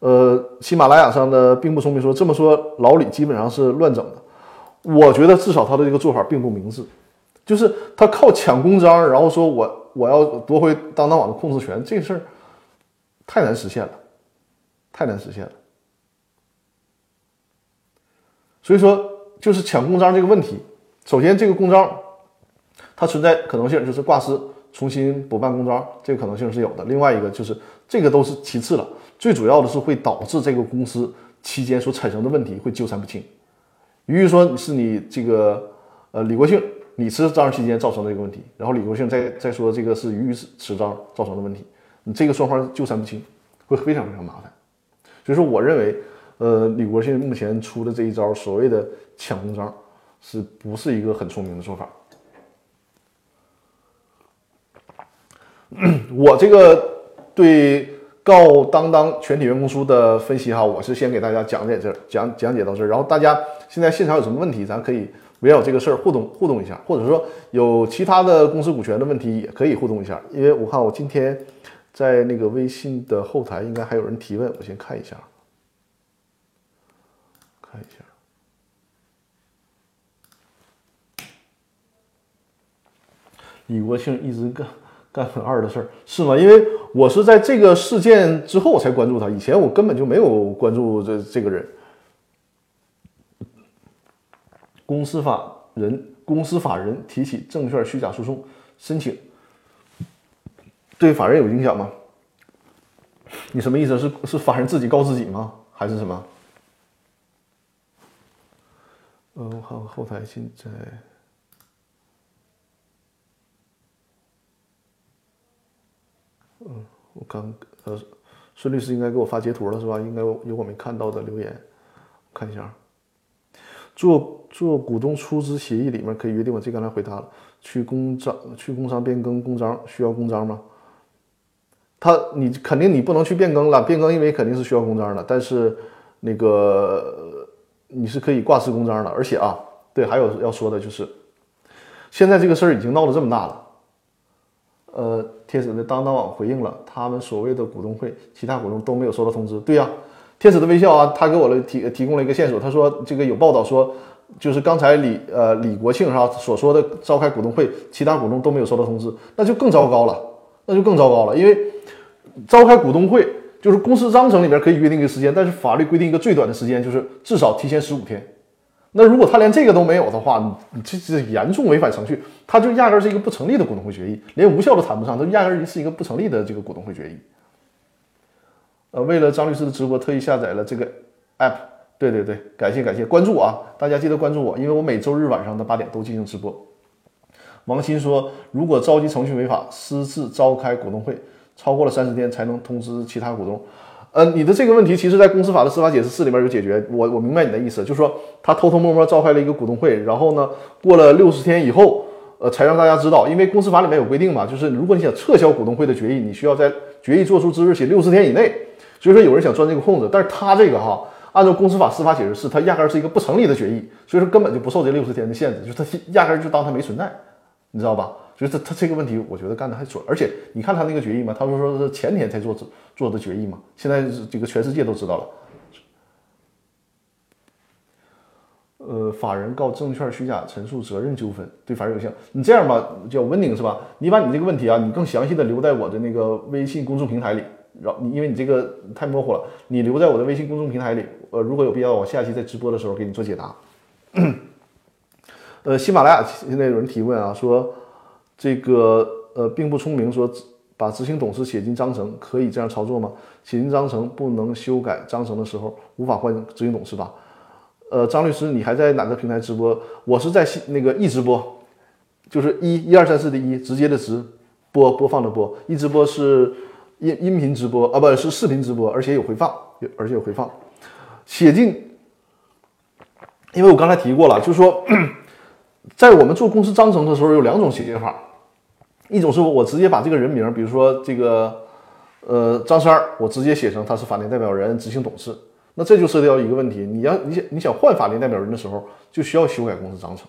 呃，喜马拉雅上的并不聪明说这么说，老李基本上是乱整的。我觉得至少他的这个做法并不明智，就是他靠抢公章，然后说我我要夺回当当网的控制权，这事儿太难实现了，太难实现了。所以说，就是抢公章这个问题，首先这个公章它存在可能性，就是挂失重新补办公章这个可能性是有的。另外一个就是这个都是其次了。最主要的是会导致这个公司期间所产生的问题会纠缠不清。比如说是你这个呃李国庆你持章期间造成的这个问题，然后李国庆再再说这个是鱼持章造成的问题，你这个双方纠缠不清，会非常非常麻烦。所以说，我认为呃李国庆目前出的这一招所谓的抢公章，是不是一个很聪明的做法？我这个对。告当当全体员工书的分析哈，我是先给大家讲解这讲讲解到这儿，然后大家现在现场有什么问题，咱可以围绕这个事儿互动互动一下，或者说有其他的公司股权的问题也可以互动一下，因为我看我今天在那个微信的后台应该还有人提问，我先看一下，看一下，李国庆一直干。干很二的事儿是吗？因为我是在这个事件之后才关注他，以前我根本就没有关注这这个人。公司法人公司法人提起证券虚假诉讼申请，对法人有影响吗？你什么意思？是是法人自己告自己吗？还是什么？嗯，好，后台现在。嗯，我刚呃，孙律师应该给我发截图了是吧？应该有我没看到的留言，看一下。做做股东出资协议里面可以约定吗？这刚才回答了。去公章去工商变更公章需要公章吗？他你肯定你不能去变更了，变更因为肯定是需要公章的。但是那个你是可以挂失公章的。而且啊，对，还有要说的就是，现在这个事儿已经闹得这么大了。呃，天使的当当网回应了，他们所谓的股东会，其他股东都没有收到通知。对呀，天使的微笑啊，他给我了提提供了一个线索，他说这个有报道说，就是刚才李呃李国庆哈所说的召开股东会，其他股东都没有收到通知，那就更糟糕了，那就更糟糕了，因为召开股东会就是公司章程里边可以约定一个时间，但是法律规定一个最短的时间，就是至少提前十五天。那如果他连这个都没有的话，你这这严重违反程序，他就压根是一个不成立的股东会决议，连无效都谈不上，他压根是一个不成立的这个股东会决议。呃，为了张律师的直播，特意下载了这个 app。对对对，感谢感谢关注啊！大家记得关注我，因为我每周日晚上的八点都进行直播。王鑫说，如果召集程序违法，私自召开股东会，超过了三十天才能通知其他股东。呃，你的这个问题，其实在公司法的司法解释四里面有解决。我我明白你的意思，就是说他偷偷摸摸召开了一个股东会，然后呢，过了六十天以后，呃，才让大家知道。因为公司法里面有规定嘛，就是如果你想撤销股东会的决议，你需要在决议作出之日起六十天以内。所以说有人想钻这个空子，但是他这个哈，按照公司法司法解释四，他压根是一个不成立的决议，所以说根本就不受这六十天的限制，就是他压根就当他没存在，你知道吧？所以他他这个问题，我觉得干的还准。而且你看他那个决议嘛，他不是说是前天才做做的决议嘛，现在这个全世界都知道了。呃，法人告证券虚假陈述责任纠纷对法人有效。你这样吧，叫温宁是吧？你把你这个问题啊，你更详细的留在我的那个微信公众平台里，然后你因为你这个太模糊了，你留在我的微信公众平台里。呃，如果有必要，我下期在直播的时候给你做解答。呃，喜马拉雅现在有人提问啊，说。这个呃并不聪明，说把执行董事写进章程可以这样操作吗？写进章程不能修改章程的时候，无法换执行董事吧？呃，张律师，你还在哪个平台直播？我是在那个易直播，就是一一二三四的一，直接的直播播放的播。易直播是音音频直播啊，不是视频直播，而且有回放，而且有回放。写进，因为我刚才提过了，就是说，在我们做公司章程的时候，有两种写进法。一种是我直接把这个人名，比如说这个，呃，张三，我直接写成他是法定代表人、执行董事，那这就涉及到一个问题，你要你想你想换法定代表人的时候，就需要修改公司章程。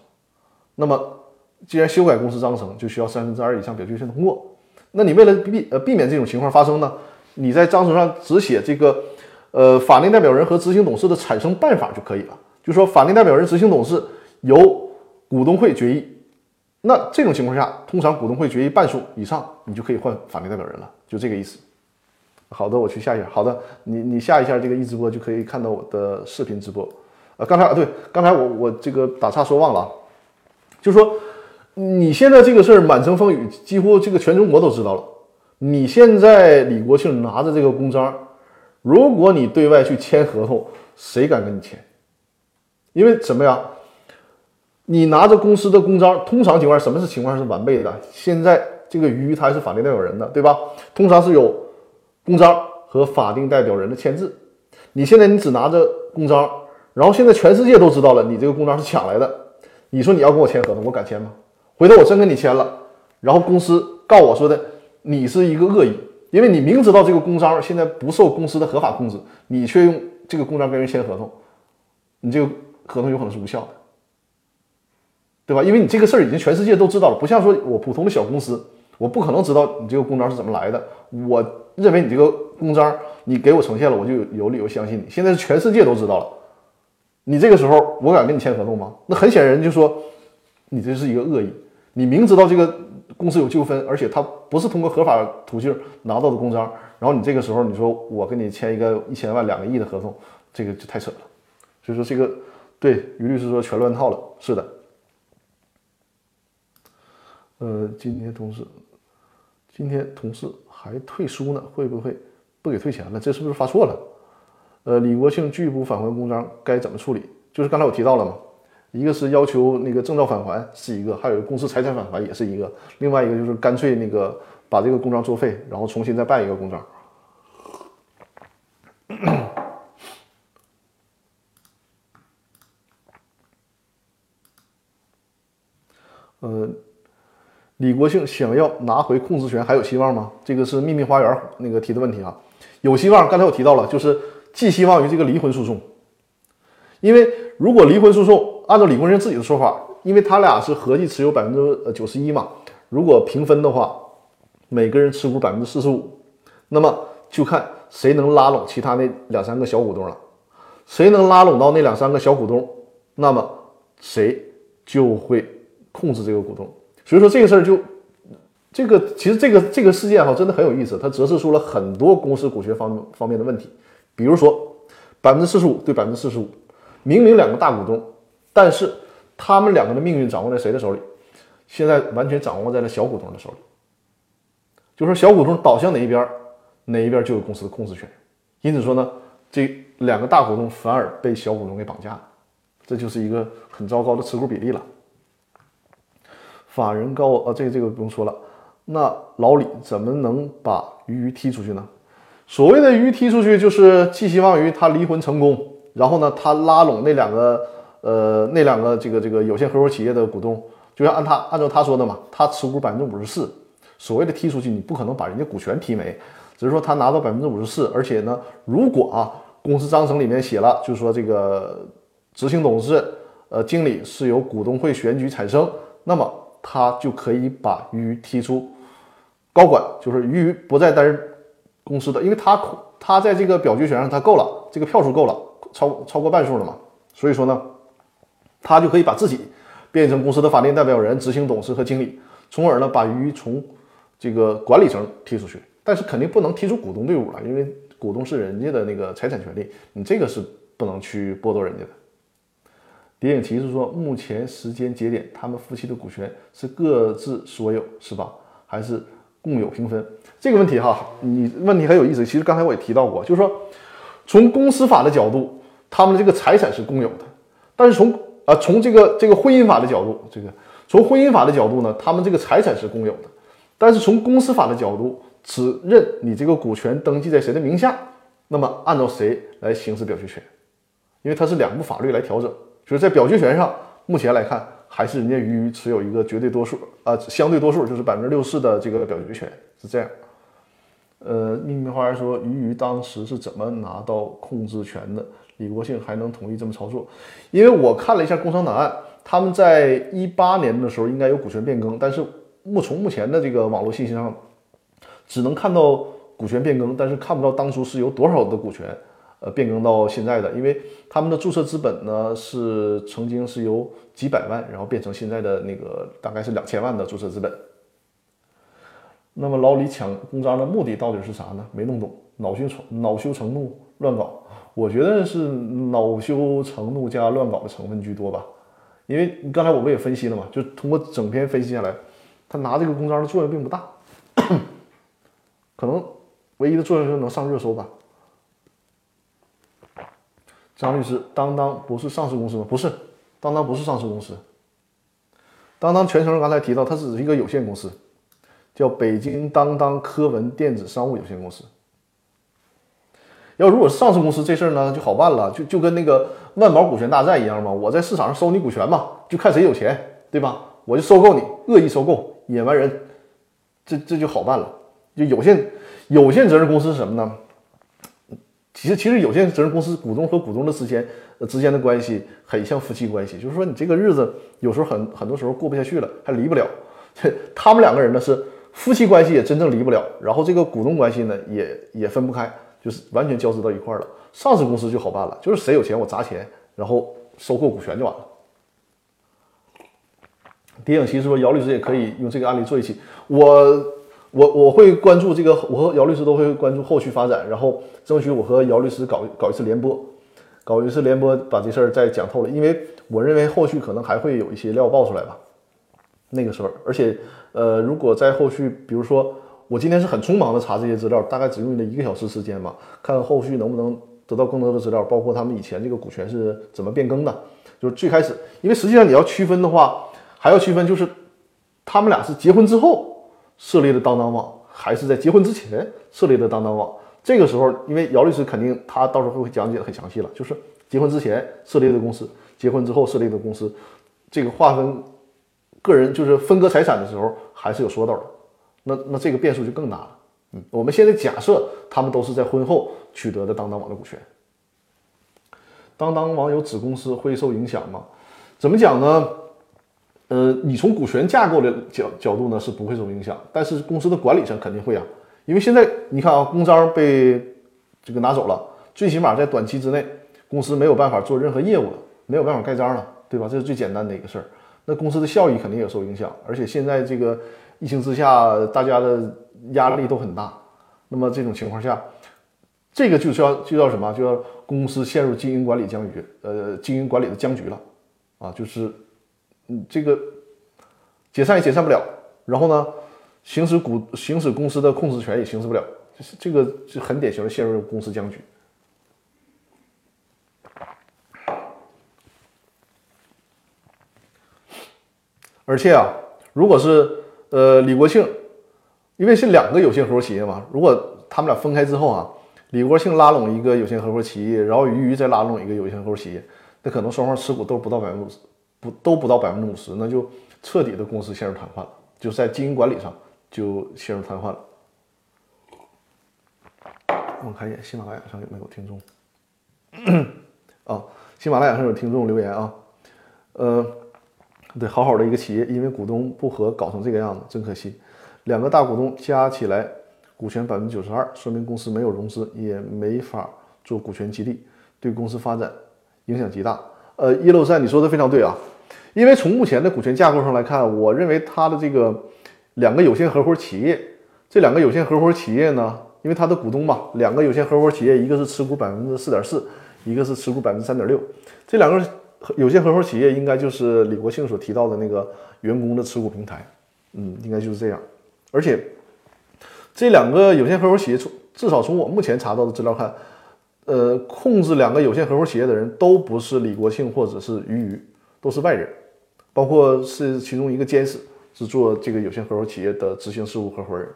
那么既然修改公司章程，就需要三分之二以上表决权通过。那你为了避呃避免这种情况发生呢，你在章程上只写这个，呃，法定代表人和执行董事的产生办法就可以了，就说法定代表人、执行董事由股东会决议。那这种情况下，通常股东会决议半数以上，你就可以换法定代表人了，就这个意思。好的，我去下一下。好的，你你下一下这个一直播就可以看到我的视频直播。呃，刚才啊，对，刚才我我这个打岔说忘了啊，就是说你现在这个事儿满城风雨，几乎这个全中国都知道了。你现在李国庆拿着这个公章，如果你对外去签合同，谁敢跟你签？因为什么呀？你拿着公司的公章，通常情况下，什么是情况是完备的？现在这个鱼他是法定代表人的，对吧？通常是有公章和法定代表人的签字。你现在你只拿着公章，然后现在全世界都知道了，你这个公章是抢来的。你说你要跟我签合同，我敢签吗？回头我真跟你签了，然后公司告我说的你是一个恶意，因为你明知道这个公章现在不受公司的合法控制，你却用这个公章跟人签合同，你这个合同有可能是无效的。对吧？因为你这个事儿已经全世界都知道了，不像说我普通的小公司，我不可能知道你这个公章是怎么来的。我认为你这个公章你给我呈现了，我就有理由相信你。现在是全世界都知道了，你这个时候我敢跟你签合同吗？那很显然就说你这是一个恶意。你明知道这个公司有纠纷，而且他不是通过合法途径拿到的公章，然后你这个时候你说我跟你签一个一千万、两个亿的合同，这个就太扯了。所以说这个对于律师说全乱套了。是的。呃，今天同事，今天同事还退书呢，会不会不给退钱了？这是不是发错了？呃，李国庆拒不返还公章该怎么处理？就是刚才我提到了嘛，一个是要求那个证照返还是一个，还有公司财产返还也是一个，另外一个就是干脆那个把这个公章作废，然后重新再办一个公章。呃。李国庆想要拿回控制权还有希望吗？这个是秘密花园那个提的问题啊，有希望。刚才我提到了，就是寄希望于这个离婚诉讼，因为如果离婚诉讼按照李国庆自己的说法，因为他俩是合计持有百分之九十一嘛，如果平分的话，每个人持股百分之四十五，那么就看谁能拉拢其他那两三个小股东了，谁能拉拢到那两三个小股东，那么谁就会控制这个股东。所以说这个事儿就，这个其实这个这个事件哈真的很有意思，它折射出了很多公司股权方方面的问题。比如说百分之四十五对百分之四十五，明明两个大股东，但是他们两个的命运掌握在谁的手里？现在完全掌握在了小股东的手里。就说小股东倒向哪一边，哪一边就有公司的控制权。因此说呢，这两个大股东反而被小股东给绑架了，这就是一个很糟糕的持股比例了。法人告呃，这个这个不用说了。那老李怎么能把鱼鱼踢出去呢？所谓的鱼踢出去，就是寄希望于他离婚成功，然后呢，他拉拢那两个呃那两个这个这个有限合伙企业的股东，就像按他按照他说的嘛，他持股百分之五十四。所谓的踢出去，你不可能把人家股权踢没，只是说他拿到百分之五十四，而且呢，如果啊公司章程里面写了，就是说这个执行董事呃经理是由股东会选举产生，那么他就可以把鱼踢出高管，就是鱼不再担任。公司的，因为他他在这个表决权上他够了，这个票数够了，超超过半数了嘛，所以说呢，他就可以把自己变成公司的法定代表人、执行董事和经理，从而呢把鱼从这个管理层踢出去，但是肯定不能踢出股东队伍了，因为股东是人家的那个财产权利，你这个是不能去剥夺人家的。谍影骑士说，目前时间节点，他们夫妻的股权是各自所有是吧？还是共有平分？这个问题哈，你问题很有意思。其实刚才我也提到过，就是说，从公司法的角度，他们这个财产是公有的；但是从啊，从这个这个婚姻法的角度，这个从婚姻法的角度呢，他们这个财产是公有的；但是从公司法的角度，只认你这个股权登记在谁的名下，那么按照谁来行使表决权？因为它是两部法律来调整，就是在表决权上，目前来看还是人家鱼鱼持有一个绝对多数啊，相对多数就是百分之六四的这个表决权，是这样。呃，秘密花园说，鱼鱼当时是怎么拿到控制权的？李国庆还能同意这么操作？因为我看了一下工商档案，他们在一八年的时候应该有股权变更，但是目从目前的这个网络信息上，只能看到股权变更，但是看不到当初是由多少的股权呃变更到现在的。因为他们的注册资本呢是曾经是由几百万，然后变成现在的那个大概是两千万的注册资本。那么老李抢公章的目的到底是啥呢？没弄懂，恼羞成恼羞成怒乱搞，我觉得是恼羞成怒加乱搞的成分居多吧。因为刚才我不也分析了嘛，就通过整篇分析下来，他拿这个公章的作用并不大，可能唯一的作用就是能上热搜吧。张律师，当当不是上市公司吗？不是，当当不是上市公司，当当全程刚才提到，它只是一个有限公司。叫北京当当科文电子商务有限公司。要如果是上市公司这事儿呢，就好办了，就就跟那个万宝股权大战一样嘛，我在市场上收你股权嘛，就看谁有钱，对吧？我就收购你，恶意收购，野蛮人，这这就好办了。就有限有限责任公司是什么呢？其实其实有限责任公司股东和股东的之间之间的关系很像夫妻关系，就是说你这个日子有时候很很多时候过不下去了，还离不了。这 他们两个人呢是。夫妻关系也真正离不了，然后这个股东关系呢也也分不开，就是完全交织到一块儿了。上市公司就好办了，就是谁有钱我砸钱，然后收购股权就完了。谍影其实说姚律师也可以用这个案例做一期，我我我会关注这个，我和姚律师都会关注后续发展，然后争取我和姚律师搞搞一次联播，搞一次联播把这事儿再讲透了，因为我认为后续可能还会有一些料爆出来吧。那个时候，而且。呃，如果在后续，比如说我今天是很匆忙的查这些资料，大概只用了一个小时时间吧，看看后续能不能得到更多的资料，包括他们以前这个股权是怎么变更的。就是最开始，因为实际上你要区分的话，还要区分就是他们俩是结婚之后设立的当当网，还是在结婚之前设立的当当网。这个时候，因为姚律师肯定他到时候会讲解的很详细了，就是结婚之前设立的公司，结婚之后设立的公司，这个划分。个人就是分割财产的时候还是有说道的，那那这个变数就更大了。嗯，我们现在假设他们都是在婚后取得的当当网的股权，当当网有子公司会受影响吗？怎么讲呢？呃，你从股权架构的角角度呢是不会受影响，但是公司的管理上肯定会啊，因为现在你看啊，公章被这个拿走了，最起码在短期之内，公司没有办法做任何业务了，没有办法盖章了，对吧？这是最简单的一个事儿。那公司的效益肯定也受影响，而且现在这个疫情之下，大家的压力都很大。那么这种情况下，这个就叫就叫什么？就叫公司陷入经营管理僵局，呃，经营管理的僵局了啊！就是，这个解散也解散不了，然后呢，行使股行使公司的控制权也行使不了，就是这个是很典型的陷入公司僵局。而且啊，如果是呃李国庆，因为是两个有限合伙企业嘛，如果他们俩分开之后啊，李国庆拉拢一个有限合伙企业，然后俞渝再拉拢一个有限合伙企业，那可能双方持股都不到百分之，不都不到百分之五十，那就彻底的公司陷入瘫痪了，就在经营管理上就陷入瘫痪了。我看一眼喜马拉雅上有没有听众啊？喜马拉雅上有听众留言啊，呃，对，好好的一个企业，因为股东不和搞成这个样子，真可惜。两个大股东加起来股权百分之九十二，说明公司没有融资，也没法做股权激励，对公司发展影响极大。呃，一路山，你说的非常对啊，因为从目前的股权架构上来看，我认为它的这个两个有限合伙企业，这两个有限合伙企业呢。因为他的股东嘛，两个有限合伙企业，一个是持股百分之四点四，一个是持股百分之三点六。这两个有限合伙企业应该就是李国庆所提到的那个员工的持股平台，嗯，应该就是这样。而且这两个有限合伙企业，从至少从我目前查到的资料看，呃，控制两个有限合伙企业的人都不是李国庆或者是俞渝，都是外人，包括是其中一个监事是做这个有限合伙企业的执行事务合伙人。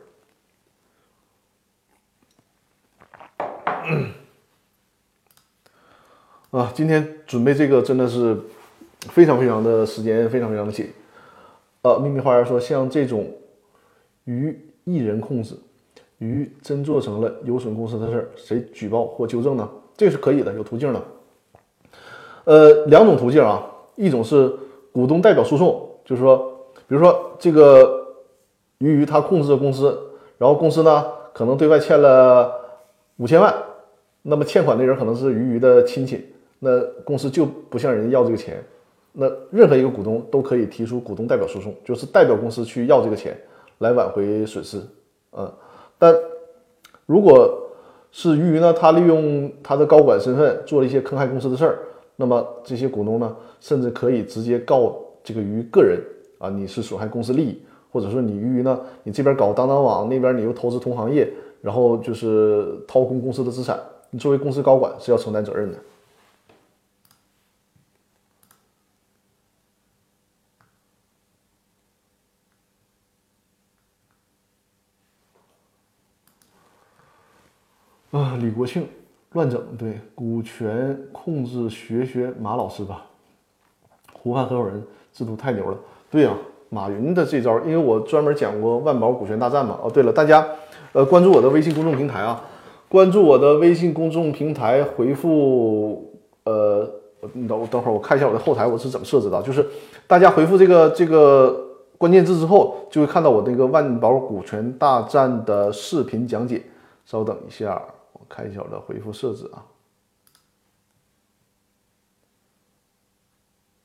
啊，今天准备这个真的是非常非常的时间，非常非常的紧。呃，秘密花园说，像这种于一人控制，于真做成了有损公司的事儿，谁举报或纠正呢？这个是可以的，有途径的。呃，两种途径啊，一种是股东代表诉讼，就是说，比如说这个于于他控制的公司，然后公司呢可能对外欠了五千万。那么欠款的人可能是俞渝的亲戚，那公司就不向人家要这个钱。那任何一个股东都可以提出股东代表诉讼，就是代表公司去要这个钱来挽回损失。嗯，但如果是俞渝呢，他利用他的高管身份做了一些坑害公司的事儿，那么这些股东呢，甚至可以直接告这个于个人啊，你是损害公司利益，或者说你俞渝呢，你这边搞当当网，那边你又投资同行业，然后就是掏空公司的资产。你作为公司高管是要承担责任的。啊，李国庆乱整，对股权控制，学学马老师吧。湖畔合伙人制度太牛了，对呀，马云的这招，因为我专门讲过万宝股权大战嘛。哦，对了，大家呃关注我的微信公众平台啊。关注我的微信公众平台，回复呃，等我等会儿我看一下我的后台我是怎么设置的，就是大家回复这个这个关键字之后，就会看到我那个万宝股权大战的视频讲解。稍等一下，我看一下我的回复设置啊，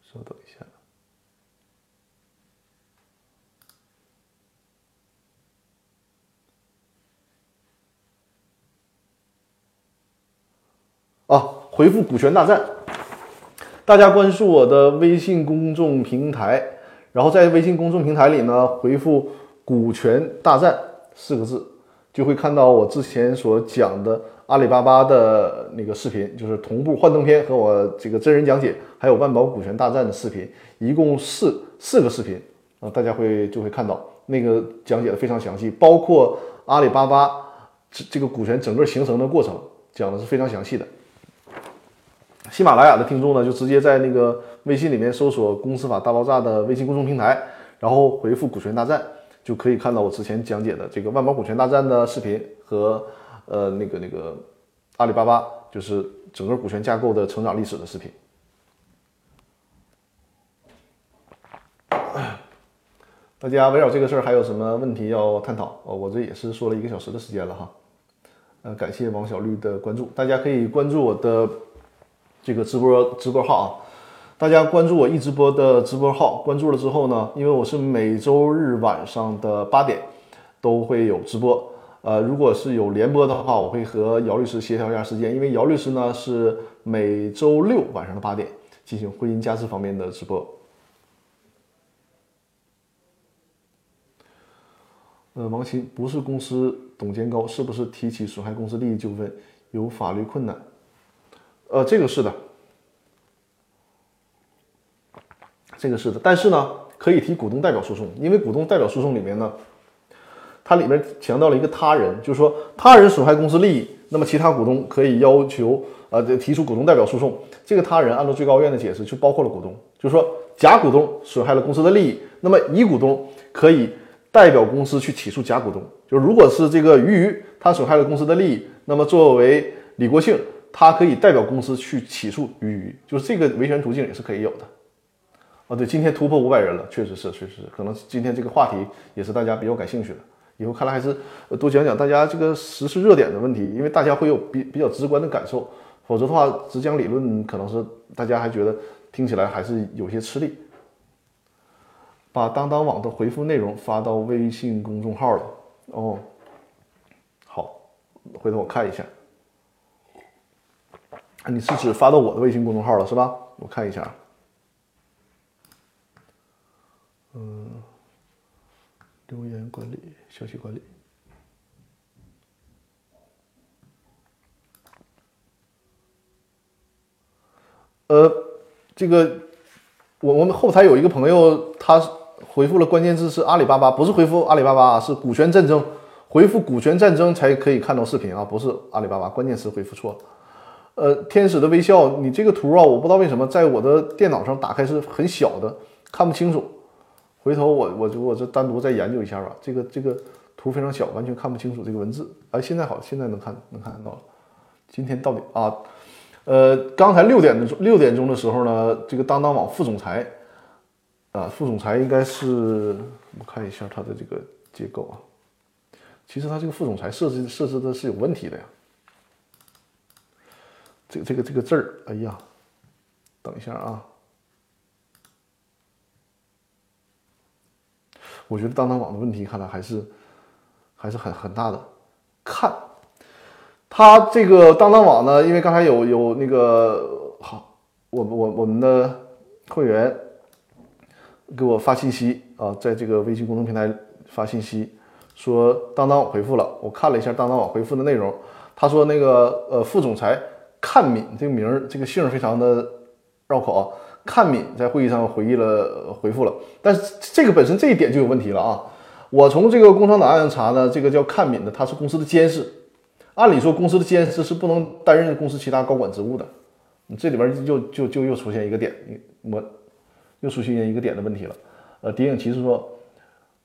稍等一下。啊，回复“股权大战”，大家关注我的微信公众平台，然后在微信公众平台里呢，回复“股权大战”四个字，就会看到我之前所讲的阿里巴巴的那个视频，就是同步幻灯片和我这个真人讲解，还有万宝股权大战的视频，一共四四个视频啊，大家会就会看到那个讲解的非常详细，包括阿里巴巴这这个股权整个形成的过程，讲的是非常详细的。喜马拉雅的听众呢，就直接在那个微信里面搜索“公司法大爆炸”的微信公众平台，然后回复“股权大战”，就可以看到我之前讲解的这个万宝股权大战的视频和呃那个那个阿里巴巴就是整个股权架构的成长历史的视频。大家围绕这个事儿还有什么问题要探讨？哦，我这也是说了一个小时的时间了哈。呃，感谢王小绿的关注，大家可以关注我的。这个直播直播号啊，大家关注我易直播的直播号，关注了之后呢，因为我是每周日晚上的八点都会有直播，呃，如果是有连播的话，我会和姚律师协调一下时间，因为姚律师呢是每周六晚上的八点进行婚姻家事方面的直播。呃，王琴不是公司董监高，是不是提起损害公司利益纠纷有法律困难？呃，这个是的，这个是的，但是呢，可以提股东代表诉讼，因为股东代表诉讼里面呢，它里面强调了一个他人，就是说他人损害公司利益，那么其他股东可以要求呃提出股东代表诉讼。这个他人按照最高院的解释，就包括了股东，就是说甲股东损害了公司的利益，那么乙股东可以代表公司去起诉甲股东。就如果是这个鱼鱼他损害了公司的利益，那么作为李国庆，他可以代表公司去起诉鱼鱼，就是这个维权途径也是可以有的。哦，对，今天突破五百人了，确实是，确实是，可能今天这个话题也是大家比较感兴趣的。以后看来还是多讲讲大家这个时事热点的问题，因为大家会有比比较直观的感受。否则的话，只讲理论，可能是大家还觉得听起来还是有些吃力。把当当网的回复内容发到微信公众号了。哦，好，回头我看一下。你是指发到我的微信公众号了是吧？我看一下。嗯，留言管理，消息管理。呃，这个我我们后台有一个朋友，他回复了关键字是阿里巴巴，不是回复阿里巴巴啊，是股权战争，回复股权战争才可以看到视频啊，不是阿里巴巴，关键词回复错了。呃，天使的微笑，你这个图啊，我不知道为什么在我的电脑上打开是很小的，看不清楚。回头我我就我这单独再研究一下吧。这个这个图非常小，完全看不清楚这个文字。哎，现在好，现在能看能看得到了。今天到底啊？呃，刚才六点的六点钟的时候呢，这个当当网副总裁啊，副总裁应该是我看一下他的这个结构啊。其实他这个副总裁设置设置的是有问题的呀。这个这个这个字儿，哎呀，等一下啊。我觉得当当网的问题看来还是还是很很大的。看。他这个当当网呢，因为刚才有有那个好，我我我们的会员给我发信息啊，在这个微信公众平台发信息说当当网回复了，我看了一下当当网回复的内容，他说那个呃副总裁看敏这个名儿这个姓非常的绕口啊，看敏在会议上回忆了回复了，但是这个本身这一点就有问题了啊，我从这个工商档案上查呢，这个叫看敏的他是公司的监事。按理说，公司的监事是不能担任公司其他高管职务的。你这里边就就就又出现一个点，模又出现一个点的问题了。呃，谍影骑士说，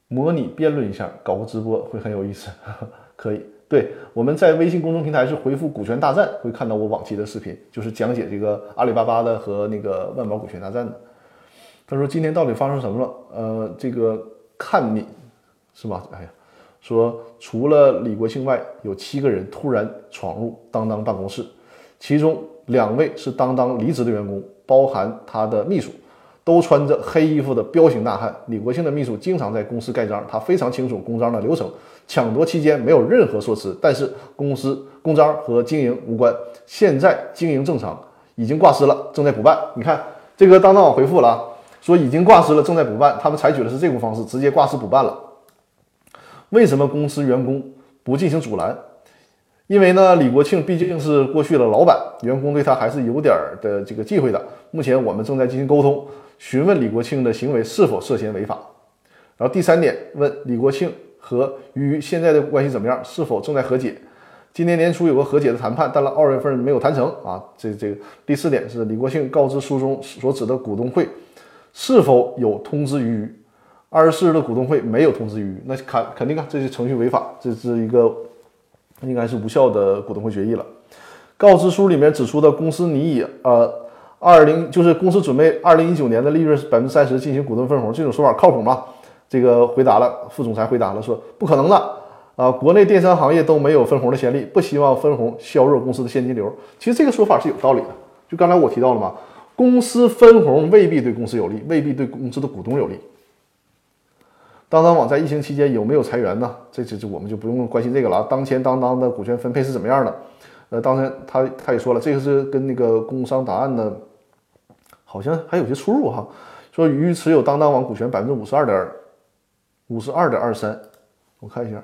模拟辩论一下，搞个直播会很有意思。可以，对，我们在微信公众平台是回复“股权大战”，会看到我往期的视频，就是讲解这个阿里巴巴的和那个万宝股权大战的。他说今天到底发生什么了？呃，这个看你，是吧？哎呀。说，除了李国庆外，有七个人突然闯入当当办公室，其中两位是当当离职的员工，包含他的秘书，都穿着黑衣服的彪形大汉。李国庆的秘书经常在公司盖章，他非常清楚公章的流程。抢夺期间没有任何说辞，但是公司公章和经营无关，现在经营正常，已经挂失了，正在补办。你看这个当当网回复了，说已经挂失了，正在补办。他们采取的是这种方式，直接挂失补办了。为什么公司员工不进行阻拦？因为呢，李国庆毕竟是过去的老板，员工对他还是有点的这个忌讳的。目前我们正在进行沟通，询问李国庆的行为是否涉嫌违法。然后第三点，问李国庆和于现在的关系怎么样，是否正在和解？今年年初有个和解的谈判，但了二月份没有谈成啊。这这个第四点是李国庆告知书中所指的股东会是否有通知于。二十四日的股东会没有通知于，那肯肯定啊，这是程序违法，这是一个应该是无效的股东会决议了。告知书里面指出的公司拟以呃二零就是公司准备二零一九年的利润百分之三十进行股东分红，这种说法靠谱吗？这个回答了，副总裁回答了说不可能的啊，国内电商行业都没有分红的先例，不希望分红削弱公司的现金流。其实这个说法是有道理的，就刚才我提到了嘛，公司分红未必对公司有利，未必对公司的股东有利。当当网在疫情期间有没有裁员呢？这这这我们就不用关心这个了。当前当当的股权分配是怎么样的？呃，当然他他也说了，这个是跟那个工商档案的，好像还有些出入哈。说于持有当当网股权百分之五十二点五十二点二三，我看一下，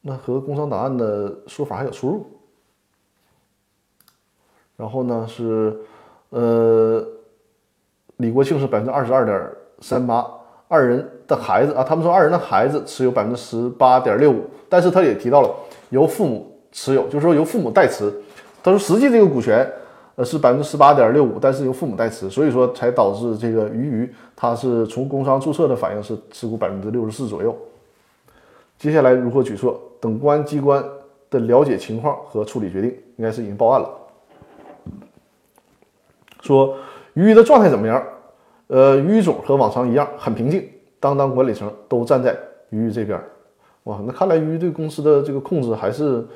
那和工商档案的说法还有出入。然后呢是呃，李国庆是百分之二十二点三八，二人的孩子啊，他们说二人的孩子持有百分之十八点六五，但是他也提到了由父母持有，就是说由父母代持。他说实际这个股权呃是百分之十八点六五，但是由父母代持，所以说才导致这个鱼鱼他是从工商注册的反应是持股百分之六十四左右。接下来如何举措？等公安机关的了解情况和处理决定，应该是已经报案了。说鱼鱼的状态怎么样？呃，鱼鱼总和往常一样，很平静。当当管理层都站在鱼鱼这边。哇，那看来鱼鱼对公司的这个控制还是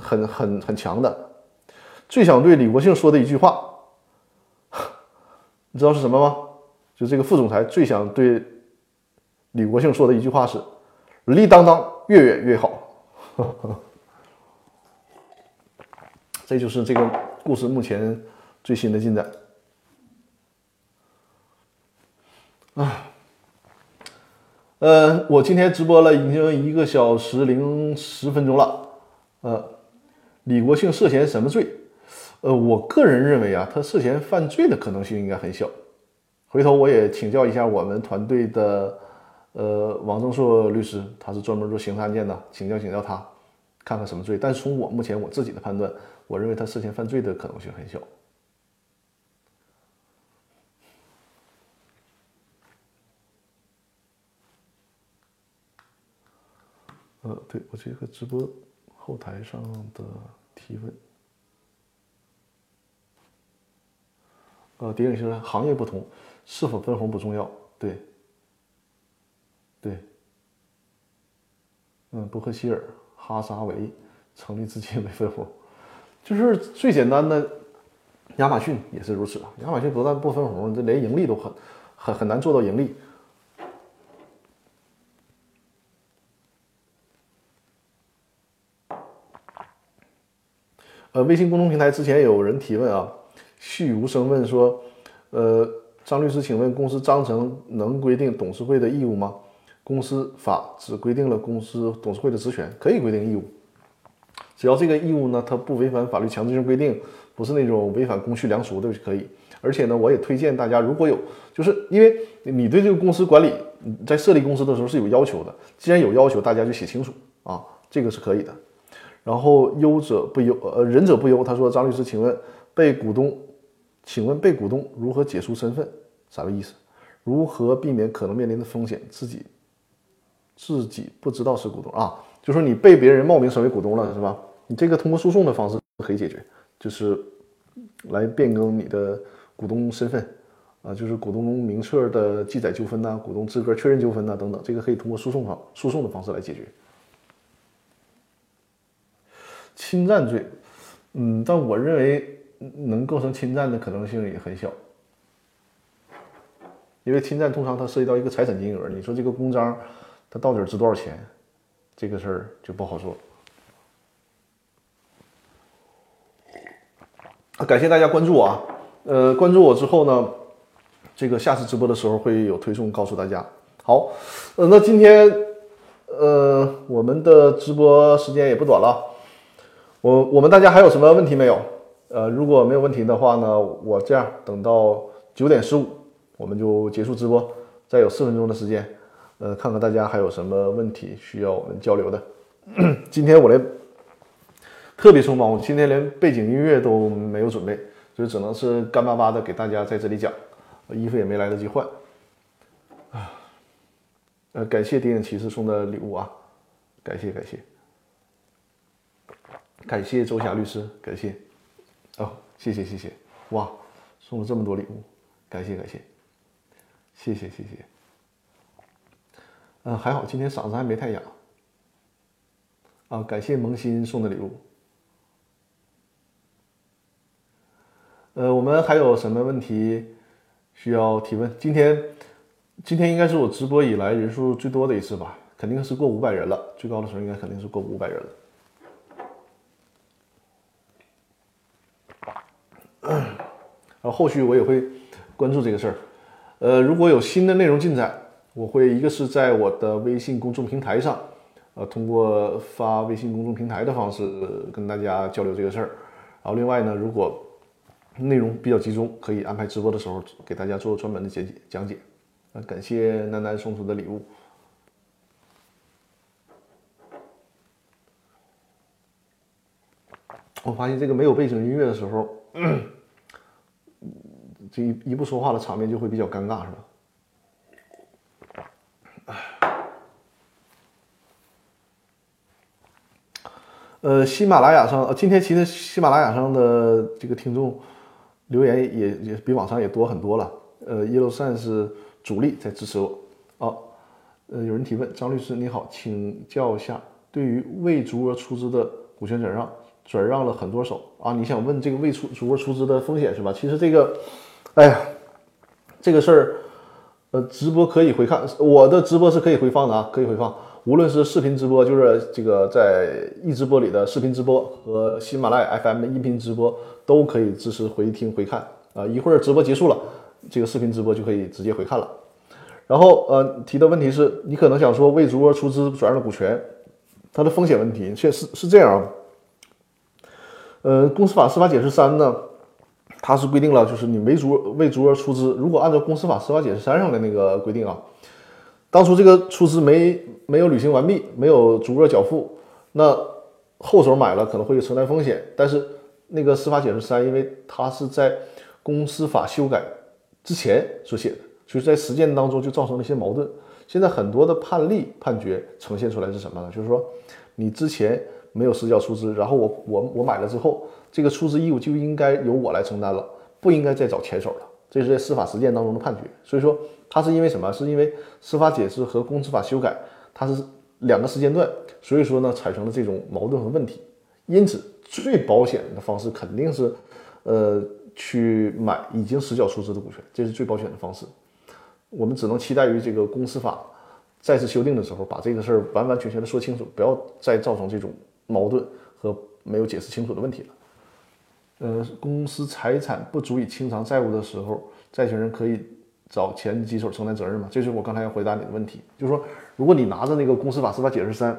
很很很强的。最想对李国庆说的一句话，你知道是什么吗？就这个副总裁最想对李国庆说的一句话是：离当当，越远越好。这就是这个故事目前最新的进展。啊，呃，我今天直播了已经一个小时零十分钟了。呃，李国庆涉嫌什么罪？呃，我个人认为啊，他涉嫌犯罪的可能性应该很小。回头我也请教一下我们团队的呃王正硕律师，他是专门做刑事案件的，请教请教他，看看什么罪。但是从我目前我自己的判断，我认为他涉嫌犯罪的可能性很小。呃，对我这个直播后台上的提问。呃，狄影说行业不同，是否分红不重要。对，对，嗯，伯克希尔、哈撒韦成立至今没分红，就是最简单的，亚马逊也是如此啊。亚马逊不但不分红，这连盈利都很很很难做到盈利。呃，微信公众平台之前有人提问啊。续无声问说：“呃，张律师，请问公司章程能规定董事会的义务吗？公司法只规定了公司董事会的职权，可以规定义务。只要这个义务呢，它不违反法律强制性规定，不是那种违反公序良俗的就可以。而且呢，我也推荐大家，如果有，就是因为你对这个公司管理，在设立公司的时候是有要求的。既然有要求，大家就写清楚啊，这个是可以的。然后优者不优，呃，仁者不优。他说，张律师，请问被股东。”请问被股东如何解除身份？啥个意思？如何避免可能面临的风险？自己自己不知道是股东啊？就说你被别人冒名成为股东了，是吧？你这个通过诉讼的方式可以解决，就是来变更你的股东身份啊，就是股东名册的记载纠纷呐，股东资格确认纠纷呐等等，这个可以通过诉讼方诉讼的方式来解决。侵占罪，嗯，但我认为。能构成侵占的可能性也很小，因为侵占通常它涉及到一个财产金额，你说这个公章它到底值多少钱，这个事儿就不好说。感谢大家关注啊，呃，关注我之后呢，这个下次直播的时候会有推送告诉大家。好，呃，那今天呃我们的直播时间也不短了，我我们大家还有什么问题没有？呃，如果没有问题的话呢，我这样等到九点十五，我们就结束直播，再有四分钟的时间，呃，看看大家还有什么问题需要我们交流的。今天我连特别匆忙，我今天连背景音乐都没有准备，所以只能是干巴巴的给大家在这里讲，衣服也没来得及换。啊，呃，感谢电影骑士送的礼物啊，感谢感谢，感谢周霞律师，感谢。哦，谢谢谢谢，哇，送了这么多礼物，感谢感谢，谢谢谢谢。嗯，还好今天嗓子还没太哑。啊，感谢萌新送的礼物。呃，我们还有什么问题需要提问？今天今天应该是我直播以来人数最多的一次吧，肯定是过五百人了，最高的时候应该肯定是过五百人了。后续我也会关注这个事儿，呃，如果有新的内容进展，我会一个是在我的微信公众平台上，呃，通过发微信公众平台的方式跟大家交流这个事儿。然后另外呢，如果内容比较集中，可以安排直播的时候给大家做专门的讲解讲解。啊，感谢楠楠送出的礼物。我发现这个没有背景音乐的时候，这一一不说话的场面就会比较尴尬，是吧？呃，喜马拉雅上，呃，今天其实喜马拉雅上的这个听众留言也也比往常也多很多了。呃，耶路善是主力在支持我。哦，呃，有人提问，张律师你好，请教一下，对于未足额出资的股权转让。转让了很多手啊！你想问这个未出足额出资的风险是吧？其实这个，哎呀，这个事儿，呃，直播可以回看，我的直播是可以回放的啊，可以回放。无论是视频直播，就是这个在易直播里的视频直播和喜马拉雅 FM 的音频直播，都可以支持回听回看啊。一会儿直播结束了，这个视频直播就可以直接回看了。然后呃，提的问题是你可能想说未足额出资转让的股权，它的风险问题，确实是这样。呃，公司法司法解释三呢，它是规定了，就是你没足未足额出资，如果按照公司法司法解释三上的那个规定啊，当初这个出资没没有履行完毕，没有足额缴付，那后手买了可能会承担风险。但是那个司法解释三，因为它是在公司法修改之前所写的，所以在实践当中就造成了一些矛盾。现在很多的判例判决呈现出来是什么呢？就是说你之前。没有实缴出资，然后我我我买了之后，这个出资义务就应该由我来承担了，不应该再找前手了。这是在司法实践当中的判决。所以说，它是因为什么？是因为司法解释和公司法修改，它是两个时间段，所以说呢，产生了这种矛盾和问题。因此，最保险的方式肯定是，呃，去买已经实缴出资的股权，这是最保险的方式。我们只能期待于这个公司法再次修订的时候，把这个事儿完完全全的说清楚，不要再造成这种。矛盾和没有解释清楚的问题了。呃，公司财产不足以清偿债务的时候，债权人可以找前几手承担责任吗？这是我刚才要回答你的问题，就是说，如果你拿着那个公司法司法解释三，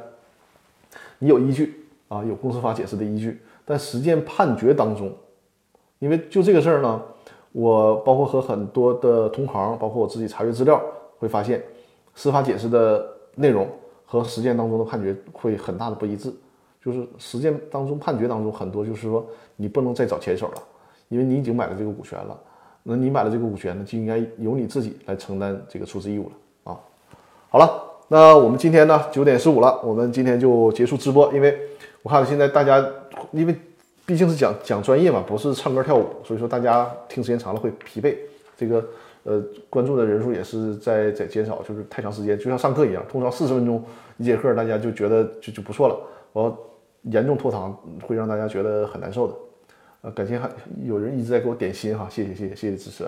你有依据啊，有公司法解释的依据，但实践判决当中，因为就这个事儿呢，我包括和很多的同行，包括我自己查阅资料，会发现司法解释的内容和实践当中的判决会很大的不一致。就是实践当中判决当中很多就是说你不能再找前手了，因为你已经买了这个股权了，那你买了这个股权呢，就应该由你自己来承担这个出资义务了啊。好了，那我们今天呢九点十五了，我们今天就结束直播，因为我看现在大家因为毕竟是讲讲专业嘛，不是唱歌跳舞，所以说大家听时间长了会疲惫，这个呃关注的人数也是在在减少，就是太长时间，就像上课一样，通常四十分钟一节课，大家就觉得就就不错了，我。严重拖堂会让大家觉得很难受的，呃，感谢还有人一直在给我点心哈，谢谢谢谢谢谢支持。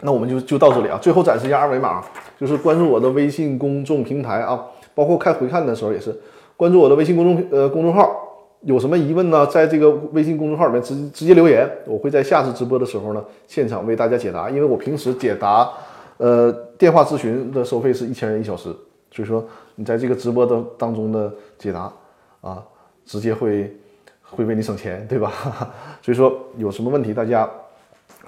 那我们就就到这里啊，最后展示一下二维码，就是关注我的微信公众平台啊，包括看回看的时候也是关注我的微信公众呃公众号。有什么疑问呢？在这个微信公众号里面直直接留言，我会在下次直播的时候呢现场为大家解答。因为我平时解答呃电话咨询的收费是一千元一小时，所以说。你在这个直播的当中的解答啊，直接会会为你省钱，对吧？所以说有什么问题，大家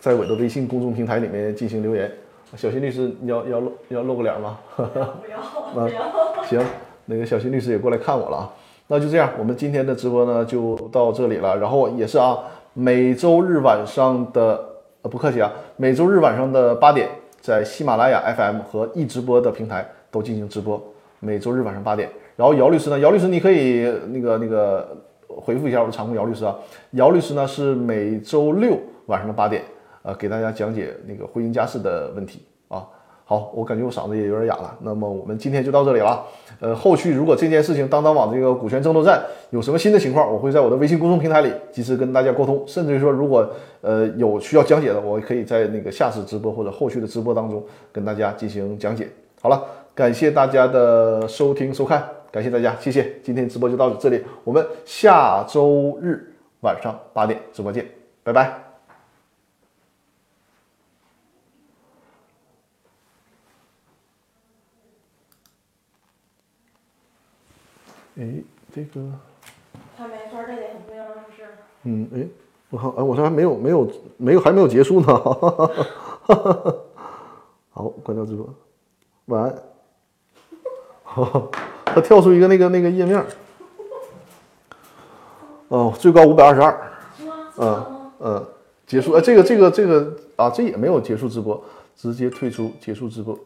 在我的微信公众平台里面进行留言。小新律师，你要要露要露个脸吗？不要 不要。行，那个小新律师也过来看我了啊。那就这样，我们今天的直播呢就到这里了。然后也是啊，每周日晚上的呃不客气啊，每周日晚上的八点，在喜马拉雅 FM 和易直播的平台都进行直播。每周日晚上八点，然后姚律师呢？姚律师，你可以那个那个回复一下我的场控姚律师啊。姚律师呢是每周六晚上的八点，呃，给大家讲解那个婚姻家事的问题啊。好，我感觉我嗓子也有点哑了，那么我们今天就到这里了。呃，后续如果这件事情当当网这个股权争夺战有什么新的情况，我会在我的微信公众平台里及时跟大家沟通，甚至于说如果呃有需要讲解的，我可以在那个下次直播或者后续的直播当中跟大家进行讲解。好了。感谢大家的收听收看，感谢大家，谢谢。今天直播就到这里，我们下周日晚上八点直播见，拜拜。哎，这个他没法，这得很重要，是？嗯，哎，我看，哎，我这还没有，没有，没有，还没有结束呢。好，关掉直播，晚安。好，它跳出一个那个那个页面。哦，最高五百二十二。嗯嗯，结束。哎，这个这个这个啊，这也没有结束直播，直接退出结束直播。